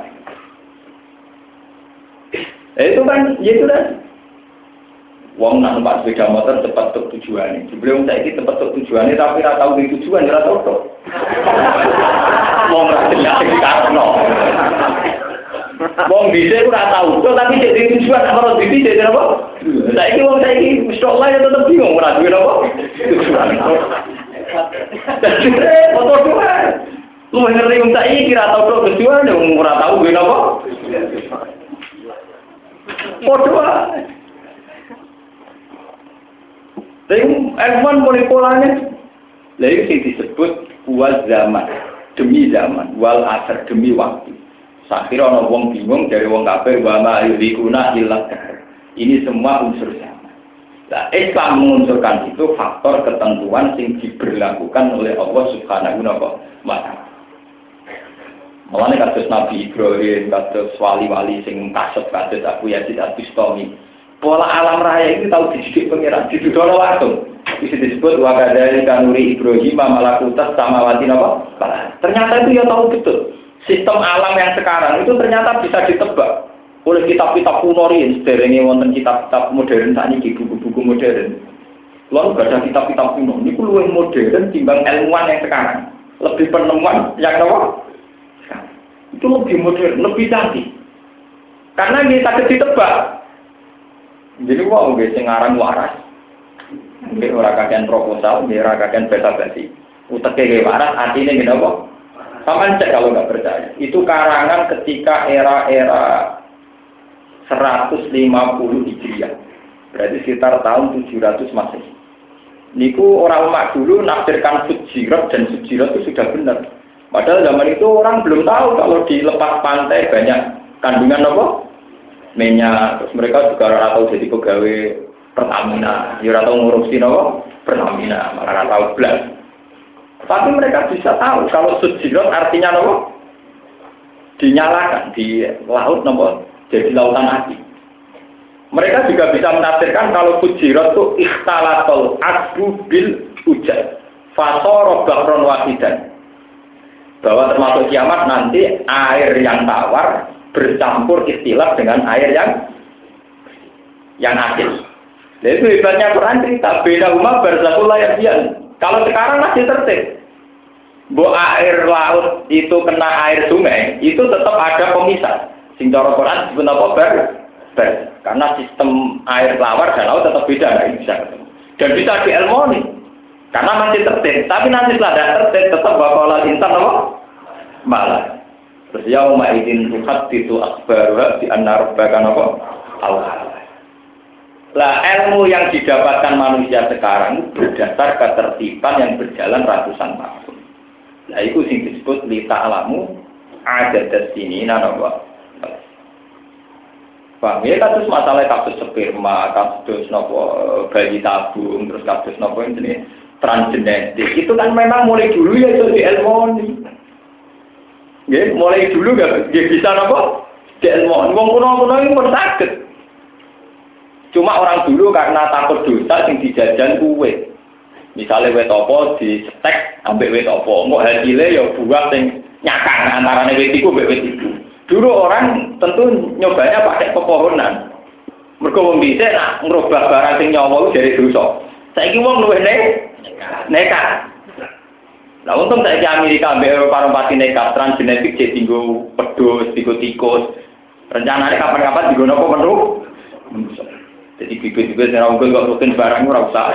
eh, itu kan ya itu kan Wong nak numpak sepeda motor cepat untuk tujuannya. Jadi saya ini cepat untuk tujuannya, tapi tidak tahu di tujuan, tidak tahu tuh. Wong tidak di karno. Wong bisa ora tidak tahu tuh, tapi jadi tujuan apa harus bisa jadi apa? Saya Wong saiki ini mustahil ya tetap bingung, ora tahu apa. Foto dua. Lu ngerti wong saya kira tahu tuh tujuan, wong ora tahu gue apa? Foto Tapi ilmuwan mulai polanya. Lalu sih disebut buat zaman demi zaman, wal asar demi waktu. Sakira ono wong bingung dari wong kafir wa ma yurikuna illa Ini semua unsur zaman. Nah, Islam mengunsurkan itu faktor ketentuan yang diberlakukan oleh Allah Subhanahu wa taala. Mulane kasus Nabi Ibrahim, kasus wali-wali sing kasut kasus Abu Yazid Al-Bistami, pola alam raya itu tahu dididik pengiran, didudono langsung. Bisa disebut wakadari kanuri Ibrahim malakutas sama wati apa? Ternyata itu ya tahu betul. Sistem alam yang sekarang itu ternyata bisa ditebak oleh kitab-kitab kuno ini. Sederhana wonten kitab-kitab modern saat ini buku-buku modern. Lalu ada kitab-kitab kuno. Ini lebih modern timbang ilmuwan yang sekarang. Lebih penemuan yang apa? Itu lebih modern, lebih canggih. Karena kita ditebak. Jadi nggih sing aran waras. Nggih ora kakean proposal, nggih ora kakean basa-basi. Uteke nggih waras artine nggih napa? Sama cek kalau nggak percaya. Itu karangan ketika era-era 150 Hijriah. Berarti sekitar tahun 700 Masehi. Niku orang umat dulu nafsirkan sujirat dan sujirat itu sudah benar. Padahal zaman itu orang belum tahu kalau di lepas pantai banyak kandungan apa? minyak terus mereka juga ora tahu jadi pegawai Pertamina ya ora tahu ngurusi nopo Pertamina, malah tahu belas. Tapi mereka bisa tahu kalau sujirat artinya nopo dinyalakan di laut nopo jadi lautan api. Mereka juga bisa menafsirkan kalau fujirat itu ikhtalatul asbu bil hujan. Fasoro bakron wahidan. Bahwa termasuk kiamat nanti air yang tawar bercampur istilah dengan air yang yang asin. Nah, itu hebatnya Quran cerita. Beda umat berzakul layak Kalau sekarang masih tertib. Bu air laut itu kena air sungai, itu tetap ada pemisah. Sing cara Quran disebut apa? Ber, ber. Karena sistem air tawar dan laut tetap beda, nggak bisa. Dan bisa dielmoni. Karena masih tertib. Tapi nanti setelah ada tertib, tetap bakal insan apa? Malah. Terus yauma idin tuhat itu akbar di anar bahkan apa? Allah. Lah ilmu yang didapatkan manusia sekarang berdasar ketertiban yang berjalan ratusan tahun. Nah itu sing disebut lita alamu ada di sini nanawa. Paham ya kasus masalah kasus sperma, kasus nopo bayi tabung, terus kasus nopo ini transgenetik itu kan memang mulai dulu ya itu di ilmu Ya, mulai dulu gak ya bisa nopo di ilmu. Wong kuno-kuno ini pun sakit. Cuma orang dulu karena takut dosa sing dijajan kue. Misalnya wet opo di stek ambek wet opo, mau hasilnya ya buah sing nyakang antara wet iku mbek wet. Dulu orang tentu nyobanya pakai pepohonan. Mereka wong bisa nak ngerubah barang sing nyawa dari dosa. Saiki wong luwih ne nekat. Nah untung saya Amerika ambil Eropa pasti nekat transgenetik jadi tinggu pedus, tinggu tikus. Rencananya kapan-kapan tinggu nopo menu. Jadi bibit-bibit yang unggul kok rutin barang ora usah.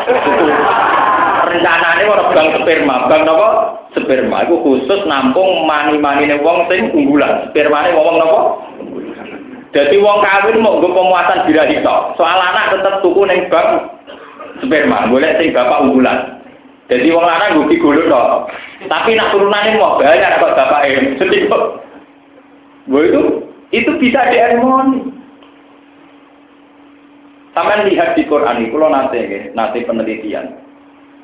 Rencananya orang bang sperma, bang nopo sperma itu khusus nampung mani-mani wong sing unggulan. Sperma wong nopo Jadi wong kawin mau gue pemuasan bila itu. Soal anak tetap tuku neng bang sperma, boleh sing bapak unggulan. Jadi wong lanang gue gigolo dong. Tapi nak turunan ini mau banyak kok bapak em. Jadi kok, itu itu bisa diharmoni. Sama lihat di Quran kalau nanti, nanti penelitian.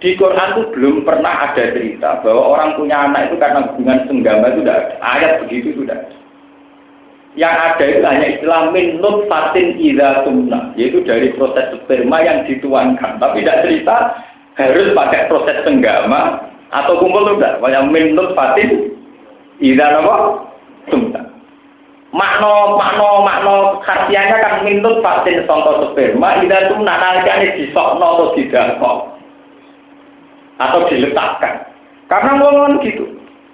Di Quran itu belum pernah ada cerita bahwa orang punya anak itu karena hubungan senggama itu tidak ada. Ayat begitu sudah. Yang ada itu hanya istilah min nutfatin idza tumna, yaitu dari proses sperma yang dituangkan. Tapi tidak cerita harus pakai proses senggama atau kumpul tidak. Yang min nutfatin idza apa? Tumna. Makno makno makno khasiatnya kan min nutfatin contoh sperma idza tumna nalikane disokno atau didakok atau diletakkan. Karena wong gitu.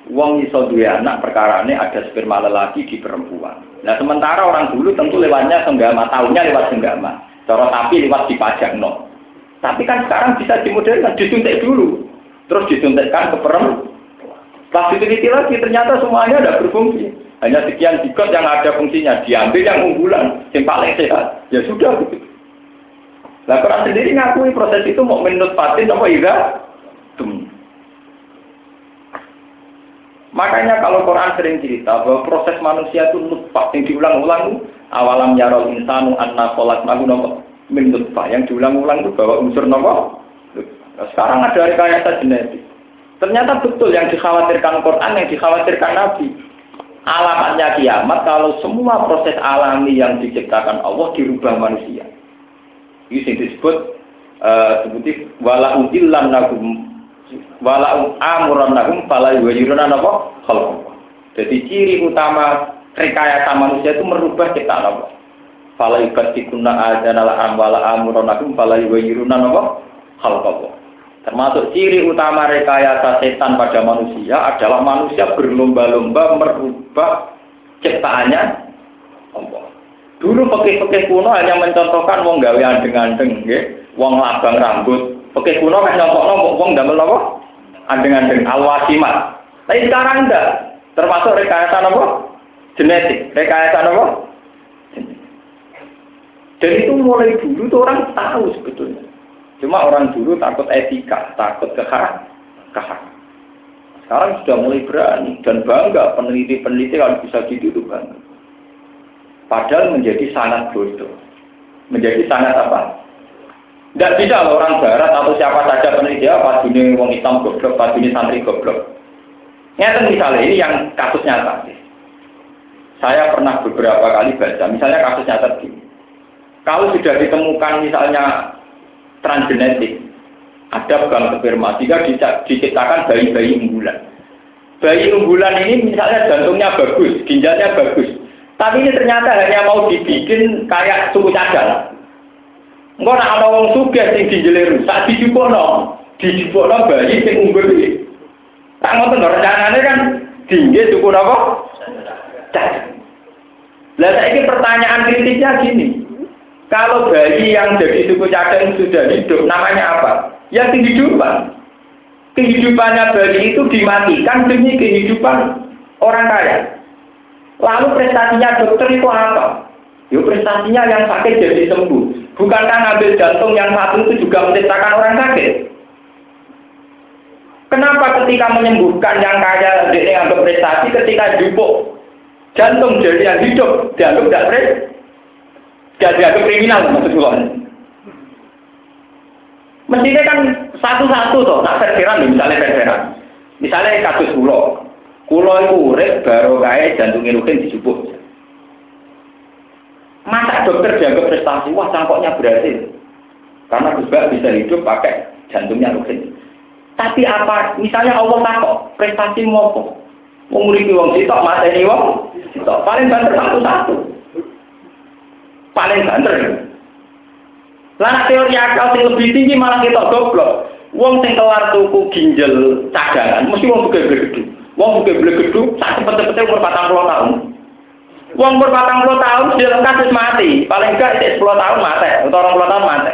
Wong iso duwe anak perkara ini ada sperma lelaki di perempuan. Nah sementara orang dulu tentu lewatnya senggama, tahunya lewat senggama. Cara tapi lewat dipajak no. Tapi kan sekarang bisa dimodernkan, disuntik dulu. Terus disuntikkan ke perempuan. Setelah diteliti lagi ternyata semuanya ada berfungsi. Hanya sekian zigot yang ada fungsinya. Diambil yang unggulan, yang paling sehat. Ya sudah begitu. Nah Quran sendiri ngakui proses itu mau menurut patin apa iya? Makanya kalau Quran sering cerita bahwa proses manusia itu nutfah yang diulang-ulang awalam yarol insanu anna sholat nahu nopo min nutfah yang diulang-ulang itu bahwa unsur nopo. Nah, sekarang ada rekayasa genetik. Ternyata betul yang dikhawatirkan Quran, yang dikhawatirkan Nabi. Alamatnya kiamat kalau semua proses alami yang diciptakan Allah dirubah manusia. Ini disebut uh, sebuti wala udillan nagum wala lahum fala yuwajiruna napa khalqa. Jadi ciri utama rekayasa manusia itu merubah ciptaan Allah. Fala yubatikuna adana la amwala amuran lahum fala yuwajiruna napa khalqa. Termasuk ciri utama rekayasa setan pada manusia adalah manusia berlomba-lomba merubah ciptaannya Allah. Dulu pakai-pakai kuno hanya mencontohkan wong gawe andeng-andeng, wong labang rambut. Pakai kuno kan nyontok wong damel apa? andeng-andeng alwasimat. Tapi sekarang enggak. Termasuk rekayasa apa? Genetik. Rekayasa apa? Dan itu mulai dulu tuh orang tahu sebetulnya. Cuma orang dulu takut etika, takut kehak. Sekarang sudah mulai berani dan bangga peneliti-peneliti kalau bisa gitu itu bangga. Padahal menjadi sangat bodoh. Menjadi sangat apa? Tidak bisa loh orang barat atau siapa saja peneliti apa dunia wong Islam goblok, apa dunia santri goblok. Nyata misalnya ini yang kasus nyata. Saya pernah beberapa kali baca, misalnya kasus nyata begini. Kalau sudah ditemukan misalnya transgenetik, ada bank sperma, jika diciptakan bayi-bayi unggulan. Bayi unggulan ini misalnya jantungnya bagus, ginjalnya bagus, tapi ini ternyata hanya mau dibikin kayak suku cadang. Enggak nak ana wong sugih sing ginjale rusak dijupukno, dijupukno bayi sing unggul iki. Tak ngoten rencanane kan tinggi suku napa? Lah saiki pertanyaan kritisnya gini. Kalau bayi yang jadi suku cadang sudah hidup, namanya apa? Ya kehidupan. Kehidupannya bayi itu dimatikan demi kehidupan orang kaya. Lalu prestasinya dokter itu apa? Yuk prestasinya yang sakit jadi sembuh. Bukankah ngambil jantung yang satu itu juga menciptakan orang sakit? Kenapa ketika menyembuhkan yang kaya dia anggap prestasi ketika jupuk jantung jadi yang hidup dianggap tidak pres tidak dianggap kriminal maksud Mestinya kan satu-satu toh, nak verseran misalnya verseran. Misalnya kasus pulau, Kulo itu urip baru kaya jantungnya rukin dijupuk. Masa dokter dianggap prestasi? Wah, cangkoknya berhasil. Karena Gus bisa hidup pakai jantungnya rukin. Tapi apa, misalnya Allah takut, prestasi? Mau nguripi wong sitok, mata ini wong sitok. Paling banter satu-satu. Paling banter. Lah teori akal yang lebih tinggi malah kita goblok. Wong sing kelar tuku ginjal cadangan, mesti wong gede-gede. Wong gedung, tak cepet-cepetnya umur 40 tahun. Wong umur 40 tahun, dia kasus mati. Paling enggak, 10 tahun mati, atau 20 tahun mati.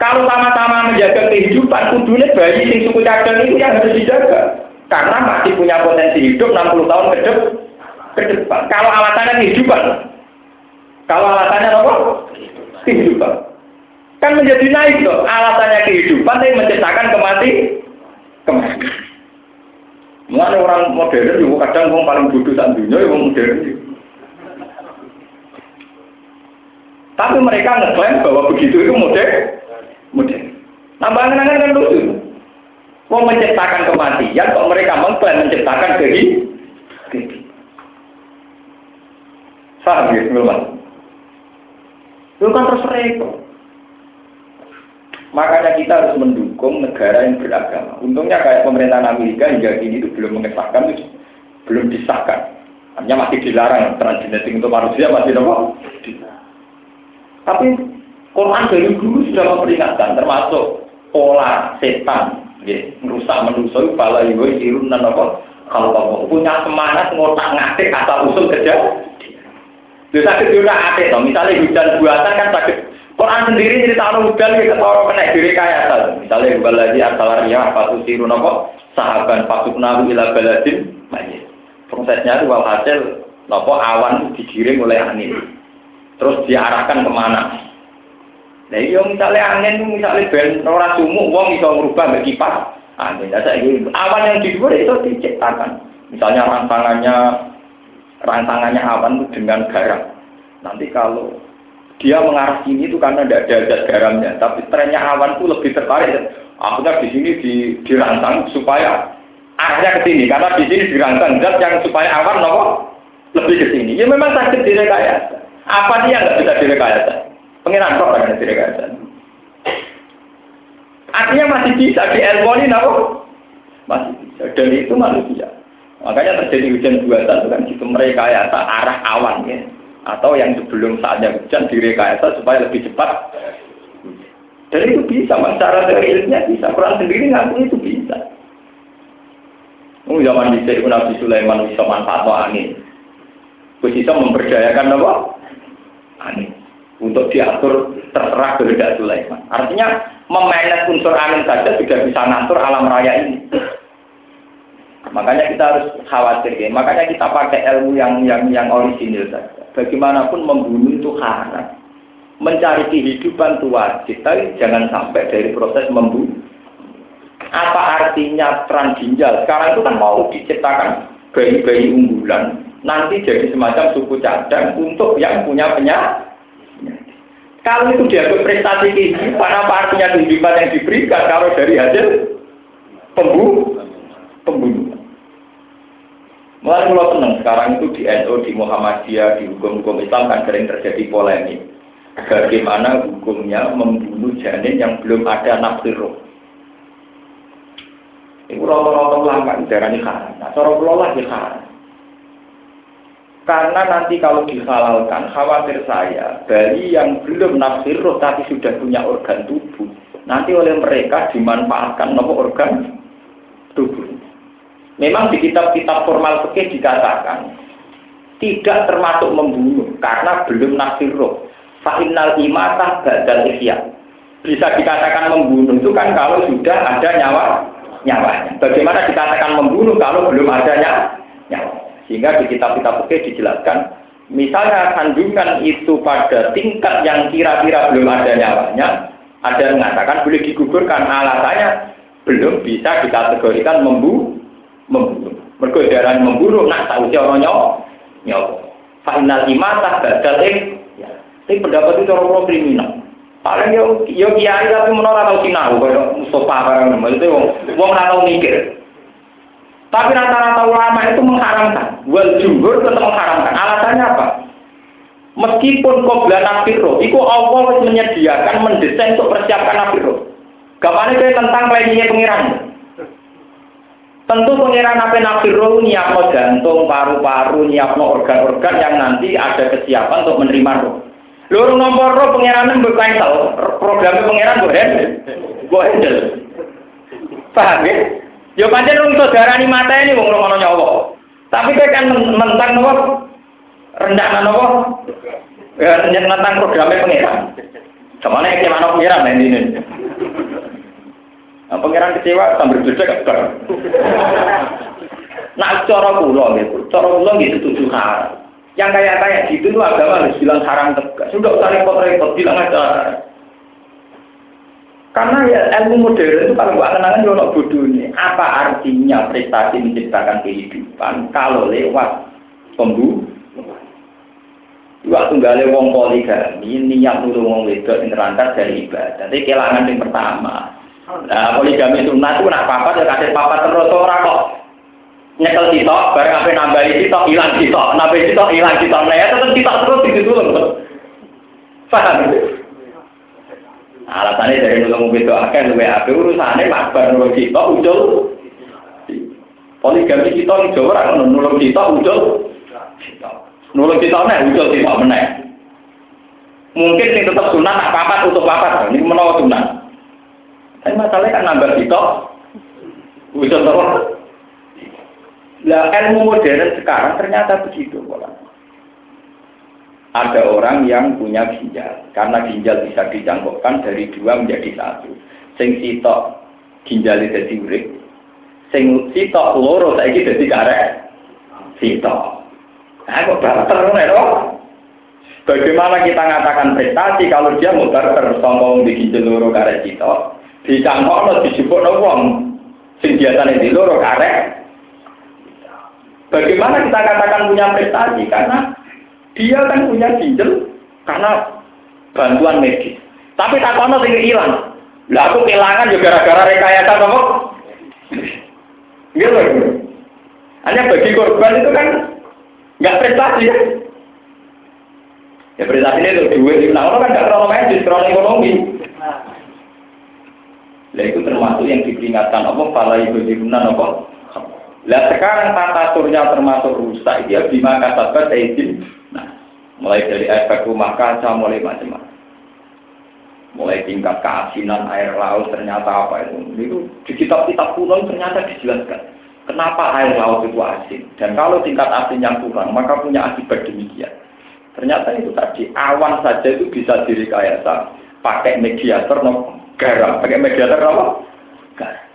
Kalau sama-sama menjaga kehidupan, kudunya bayi sing suku cadang itu yang harus dijaga. Karena masih punya potensi hidup 60 tahun ke depan. Kalau alasannya kehidupan. Kalau alasannya apa? Kehidupan. Kan menjadi naik loh. Alasannya kehidupan yang menciptakan kemati. Kemati. Mulai orang modern kadang orang paling bodoh saat dunia yang modern. Tapi mereka ngeklaim bahwa begitu itu modern. Modern. Nambah kenangan kan lucu. Mau menciptakan kematian, kok mereka mengklaim menciptakan kehidupan. Paham ya, Itu kan terus repot. Makanya kita harus mendukung negara yang beragama. Untungnya kayak pemerintahan Amerika hingga kini itu belum mengesahkan, belum disahkan. Hanya masih dilarang transgenetik untuk manusia masih nopo. Tapi Quran dari dulu sudah memperingatkan, termasuk pola setan, ya, merusak manusia, pala ibu irun dan apa. Kalau kamu punya semangat ngotak ngatik asal usul kerja, dia sakit juga atik, misalnya hujan buatan kan sakit. Quran sendiri cerita anu udan kita tahu kena diri kaya Misalnya bukan lagi asalarnya apa tuh siru nopo sahabat pasuk nahu ila majid. Prosesnya itu hasil nopo awan digiring oleh angin. Terus diarahkan ke mana? Nah iya misalnya angin misalnya ben orang sumuk wong bisa merubah mbek kipas angin. Nah, ini awan yang di luar itu diciptakan. Misalnya rantangannya rantangannya awan itu dengan garam. Nanti kalau dia mengarah sini itu karena tidak ada zat garamnya, tapi trennya awan itu lebih tertarik. Akhirnya di sini di, dirancang supaya arahnya ke sini, karena di sini dirancang zat yang supaya awan nopo lebih ke sini. Ya memang sakit direkayasa. Apa dia nggak bisa direkayasa? Pengiran kok kan direkayasa. Artinya masih bisa di ilmu ini nopo masih bisa. Dan itu manusia. Makanya terjadi hujan buatan itu kan gitu mereka ya arah awan ya atau yang sebelum saatnya hujan direkayasa supaya lebih cepat. Dan itu bisa, secara ilmiah bisa. Quran sendiri ngaku itu bisa. Oh, zaman bisa Nabi Sulaiman bisa manfaat angin. Bisa memperdayakan apa? Angin. Untuk diatur terserah kehendak Sulaiman. Artinya memanage unsur angin saja sudah bisa ngatur alam raya ini. Makanya kita harus khawatir ya. Makanya kita pakai ilmu yang yang yang orisinil saja bagaimanapun membunuh itu haram. Mencari kehidupan itu wajib, tapi jangan sampai dari proses membunuh. Apa artinya peran ginjal? Sekarang itu kan mau diciptakan bayi-bayi unggulan, nanti jadi semacam suku cadang untuk yang punya penyakit. Kalau itu dianggap prestasi kehidupan, apa artinya kehidupan yang diberikan kalau dari hasil pembunuh? Pembunuh. Mulai mulai senang sekarang itu di NU, di Muhammadiyah, di hukum-hukum Islam kan sering terjadi polemik. Bagaimana hukumnya membunuh janin yang belum ada nafsir roh. Itu rata-rata ulama darah ini haram. Nah, cara kula lagi haram. Karena nanti kalau dihalalkan, khawatir saya, bayi yang belum nafsir roh tapi sudah punya organ tubuh, nanti oleh mereka dimanfaatkan nomor organ tubuh. Memang di kitab-kitab formal fikih dikatakan tidak termasuk membunuh karena belum nafsir roh. Fa'inal imatah badal ihya. Bisa dikatakan membunuh itu kan kalau sudah ada nyawa nyawanya. Bagaimana dikatakan membunuh kalau belum adanya nyawa? Sehingga di kitab-kitab fikih dijelaskan, misalnya kandungan itu pada tingkat yang kira-kira belum ada nyawanya, ada yang mengatakan boleh digugurkan alasannya belum bisa dikategorikan membu membunuh. Mergo membunuh nak tahu cara nyawa nyawa. Final imatah badal ya. Ini pendapat itu orang kriminal. Paling yo yo kiai tapi menolak tahu sinau kaya Mustafa barang itu wong wong ora tau mikir. Tapi rata-rata ulama itu mengharamkan. Wal jumhur tetap mengharamkan. Alasannya apa? Meskipun qobla nafiro, itu Allah menyediakan mendesain untuk persiapkan nafiro. Kapan itu tentang lainnya pengiran. Tentu pengiran apa nafiro nyiapno jantung, paru-paru, nyiapno organ-organ yang nanti ada kesiapan untuk menerima roh. Loro nomor roh pengirannya berkaisal, programnya pengiran gue handle, gue handle. Paham ya? Ya pancen wong saudara ni mata ini wong ngono nyawa. Tapi kowe kan mentang nopo rendah nopo? Ya tentang programnya pengiran. Ke mana yang ke mana pengiran ini? Nah, pengiran kecewa sambil berdek gak Nah, cara kula gitu, cara kula gitu tujuh hal. Yang kayak kayak gitu tuh agama harus bilang haram tegas. Sudah usah repot-repot, bilang aja. Karena ya ilmu modern itu kalau buat kenangan ya bodoh ini. Apa artinya prestasi menciptakan kehidupan kalau lewat pembunuh? Waktu gale wong poligami niat nurung wong wedok sing terlantar dari ibadah. Jadi kelangan yang pertama. Nah, poligami sunat itu nak papa ya kasih papa terus ora kok nyekel sitok, bareng apa nambahi sitok, hilang sitok, nambahi sitok, hilang sitok, nah ya tetap sitok terus itu dulu. Paham? Alasannya dari nulung itu akan lebih apa urusannya mabar nulung sitok, ujul. Poligami sitok ini jauh orang nulung sitok, ujul. Nulung sitok nih, ujul sitok meneh. Mungkin ini tetap sunat, tak papat, utuh papat, ini menolak sunat. Tapi masalahnya kan nambah sitok, ujul terus. Lah ilmu modern sekarang ternyata begitu pola. Ada orang yang punya ginjal, karena ginjal bisa dicangkokkan dari dua menjadi satu. Sing sitok ginjal jadi urip, sing sitok loro saiki dadi karek sitok. Nah, kok barter ngono Bagaimana kita mengatakan prestasi kalau dia mau barter sombong di ginjal loro karek sitok, dicangkokno dijupukno wong sing biasane di loro karek Bagaimana kita katakan punya prestasi? Karena dia kan punya ginjal karena bantuan medis. Tapi tak kono sing hilang. Lah aku kehilangan juga gara-gara rekayasa apa? Gitu. Hanya bagi korban itu kan nggak prestasi ya. Ya prestasi itu duit itu nah, kan nggak terlalu medis, terlalu ekonomi. Nah itu termasuk yang diperingatkan apa? Fala ibu apa? Lah sekarang tata surya termasuk rusak dia bima kasabat izin. Mulai dari efek rumah kaca mulai macam-macam. Mulai tingkat keasinan air laut ternyata apa itu. Itu di kitab-kitab kuno ternyata dijelaskan. Kenapa air laut itu asin? Dan kalau tingkat asinnya kurang, maka punya akibat demikian. Ternyata itu tadi awan saja itu bisa direkayasa pakai mediator no garam, pakai mediator apa? Garam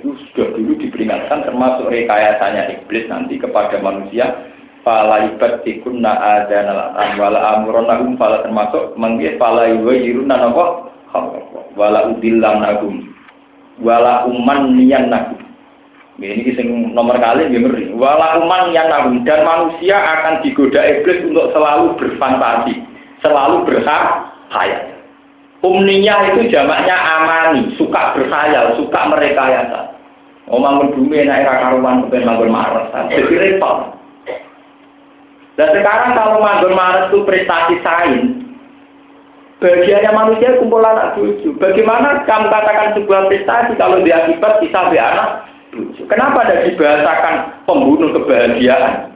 itu sudah dulu diperingatkan termasuk rekayasanya iblis nanti kepada manusia fala ibad tikunna adana wala amuron nagum fala termasuk manggil fala yuwayiruna napa? Wala udillam nagum wala uman niyan nagum ini kisah nomor kali ya ngeri wala uman yang nagum dan manusia akan digoda iblis untuk selalu berfantasi selalu berhak hayal. Umniyah itu jamaknya amani, suka berhayal, suka merekayasa. Omang bumi enak era karuan kepen manggon maret, jadi repot. Dan sekarang kalau manggon maret itu prestasi sains, bagiannya manusia kumpul anak cucu. Bagaimana kamu katakan sebuah prestasi kalau dia akibat be anak cucu? Kenapa tidak dibahasakan pembunuh kebahagiaan?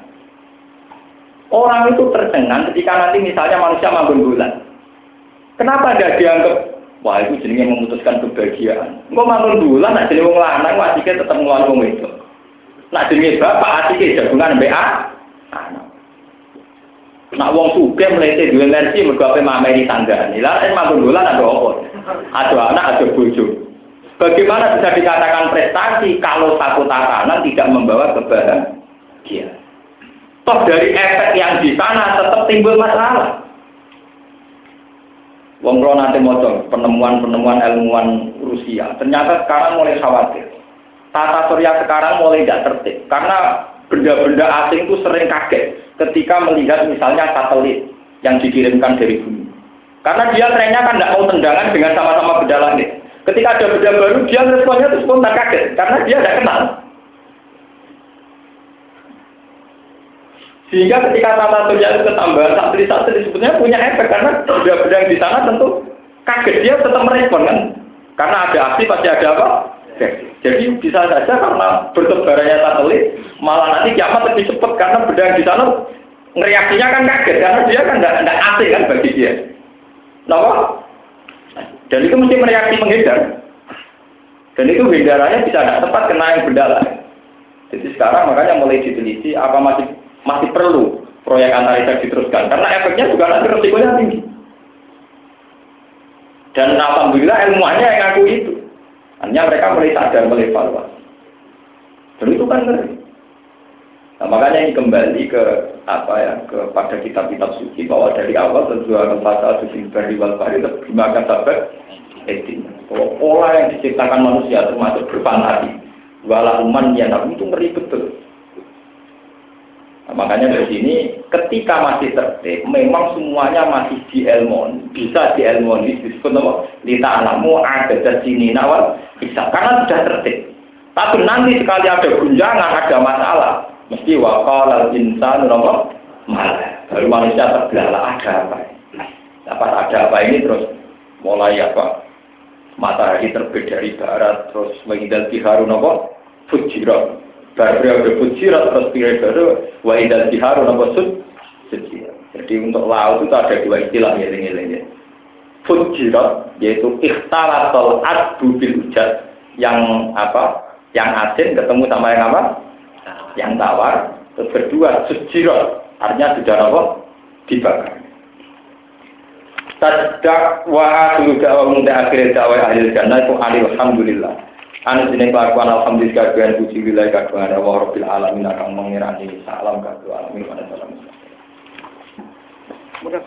Orang itu tercengang ketika nanti misalnya manusia manggon bulan. Kenapa tidak dianggap wah itu jenenge memutuskan kebahagiaan? Engko manggon bulan nak jenenge wong lanang wasike tetap nglawan wong itu. Nak jenenge bapak asike jagungan mbek anak. Nak wong suge melete dua energi mergo ape mameni tanggane. Lah nek manggon bulan ada apa? Ada anak, ada bojo. Bagaimana bisa dikatakan prestasi kalau satu tatanan tidak membawa kebahagiaan? Toh dari efek yang di sana tetap timbul masalah. Wong kalau nanti mau penemuan-penemuan ilmuwan Rusia, ternyata sekarang mulai khawatir. Tata surya sekarang mulai tidak tertib karena benda-benda asing itu sering kaget ketika melihat misalnya satelit yang dikirimkan dari bumi. Karena dia trennya kan tidak mau tendangan dengan sama-sama benda langit. Ketika ada benda baru, dia responnya itu spontan kaget, karena dia tidak kenal. Sehingga ketika tata surya itu ketambahan satelit-satelit sebetulnya punya efek, karena benda-benda yang di sana tentu kaget, dia tetap merespon kan. Karena ada aksi pasti ada apa? Jadi bisa saja karena bertebarannya satelit, malah nanti kiamat lebih cepat karena benda di sana reaksinya kan kaget karena dia kan tidak asing kan bagi dia. Kenapa? Dan itu mesti mereaksi menghindar. Dan itu hindarannya bisa tidak tepat kena yang benda lain. Jadi sekarang makanya mulai diteliti apa masih masih perlu proyek antariksa diteruskan karena efeknya juga nanti resikonya tinggi. Dan alhamdulillah ilmuannya yang ngaku itu. Hanya mereka mulai sadar, mulai evaluasi. Dan itu kan ngeri. Nah, makanya ini kembali ke apa ya kepada kitab-kitab suci bahwa dari awal tujuan pasal suci dari wal bari dimakan sabar etik. Bahwa pola yang diciptakan manusia termasuk berfantasi. Wala uman yang itu ngeri betul. Nah, makanya dari sini ketika masih tertib, memang semuanya masih di elmon, bisa di elmon disebut nama lita alamu ada di sini nawal bisa karena sudah tertib. Tapi nanti sekali ada gunjangan, ada masalah, mesti wakal insan nama malah. Baru manusia terbelalak ada apa? Dapat ada apa ini terus mulai apa? Matahari terbit dari barat, terus menghindar di harun apa? Bar periode fujirat terus periode wa idal diharu nopo sud. Jadi untuk laut itu ada dua istilah ya ini Fujirat yaitu ikhtalatul adbu bil ujat yang apa? Yang asin ketemu sama yang apa? Yang tawar. Terus kedua sujirat artinya sudah apa? Dibakar. Tadak wa akhiru da'wa munda akhir da'wa ahli jannah itu alhamdulillah. Anu jeneng kelakuan alhamdulillah kagungan puji wilayah kagungan Allah Rabbil Alamin akan mengirani salam kagungan alamin pada salam. Mudah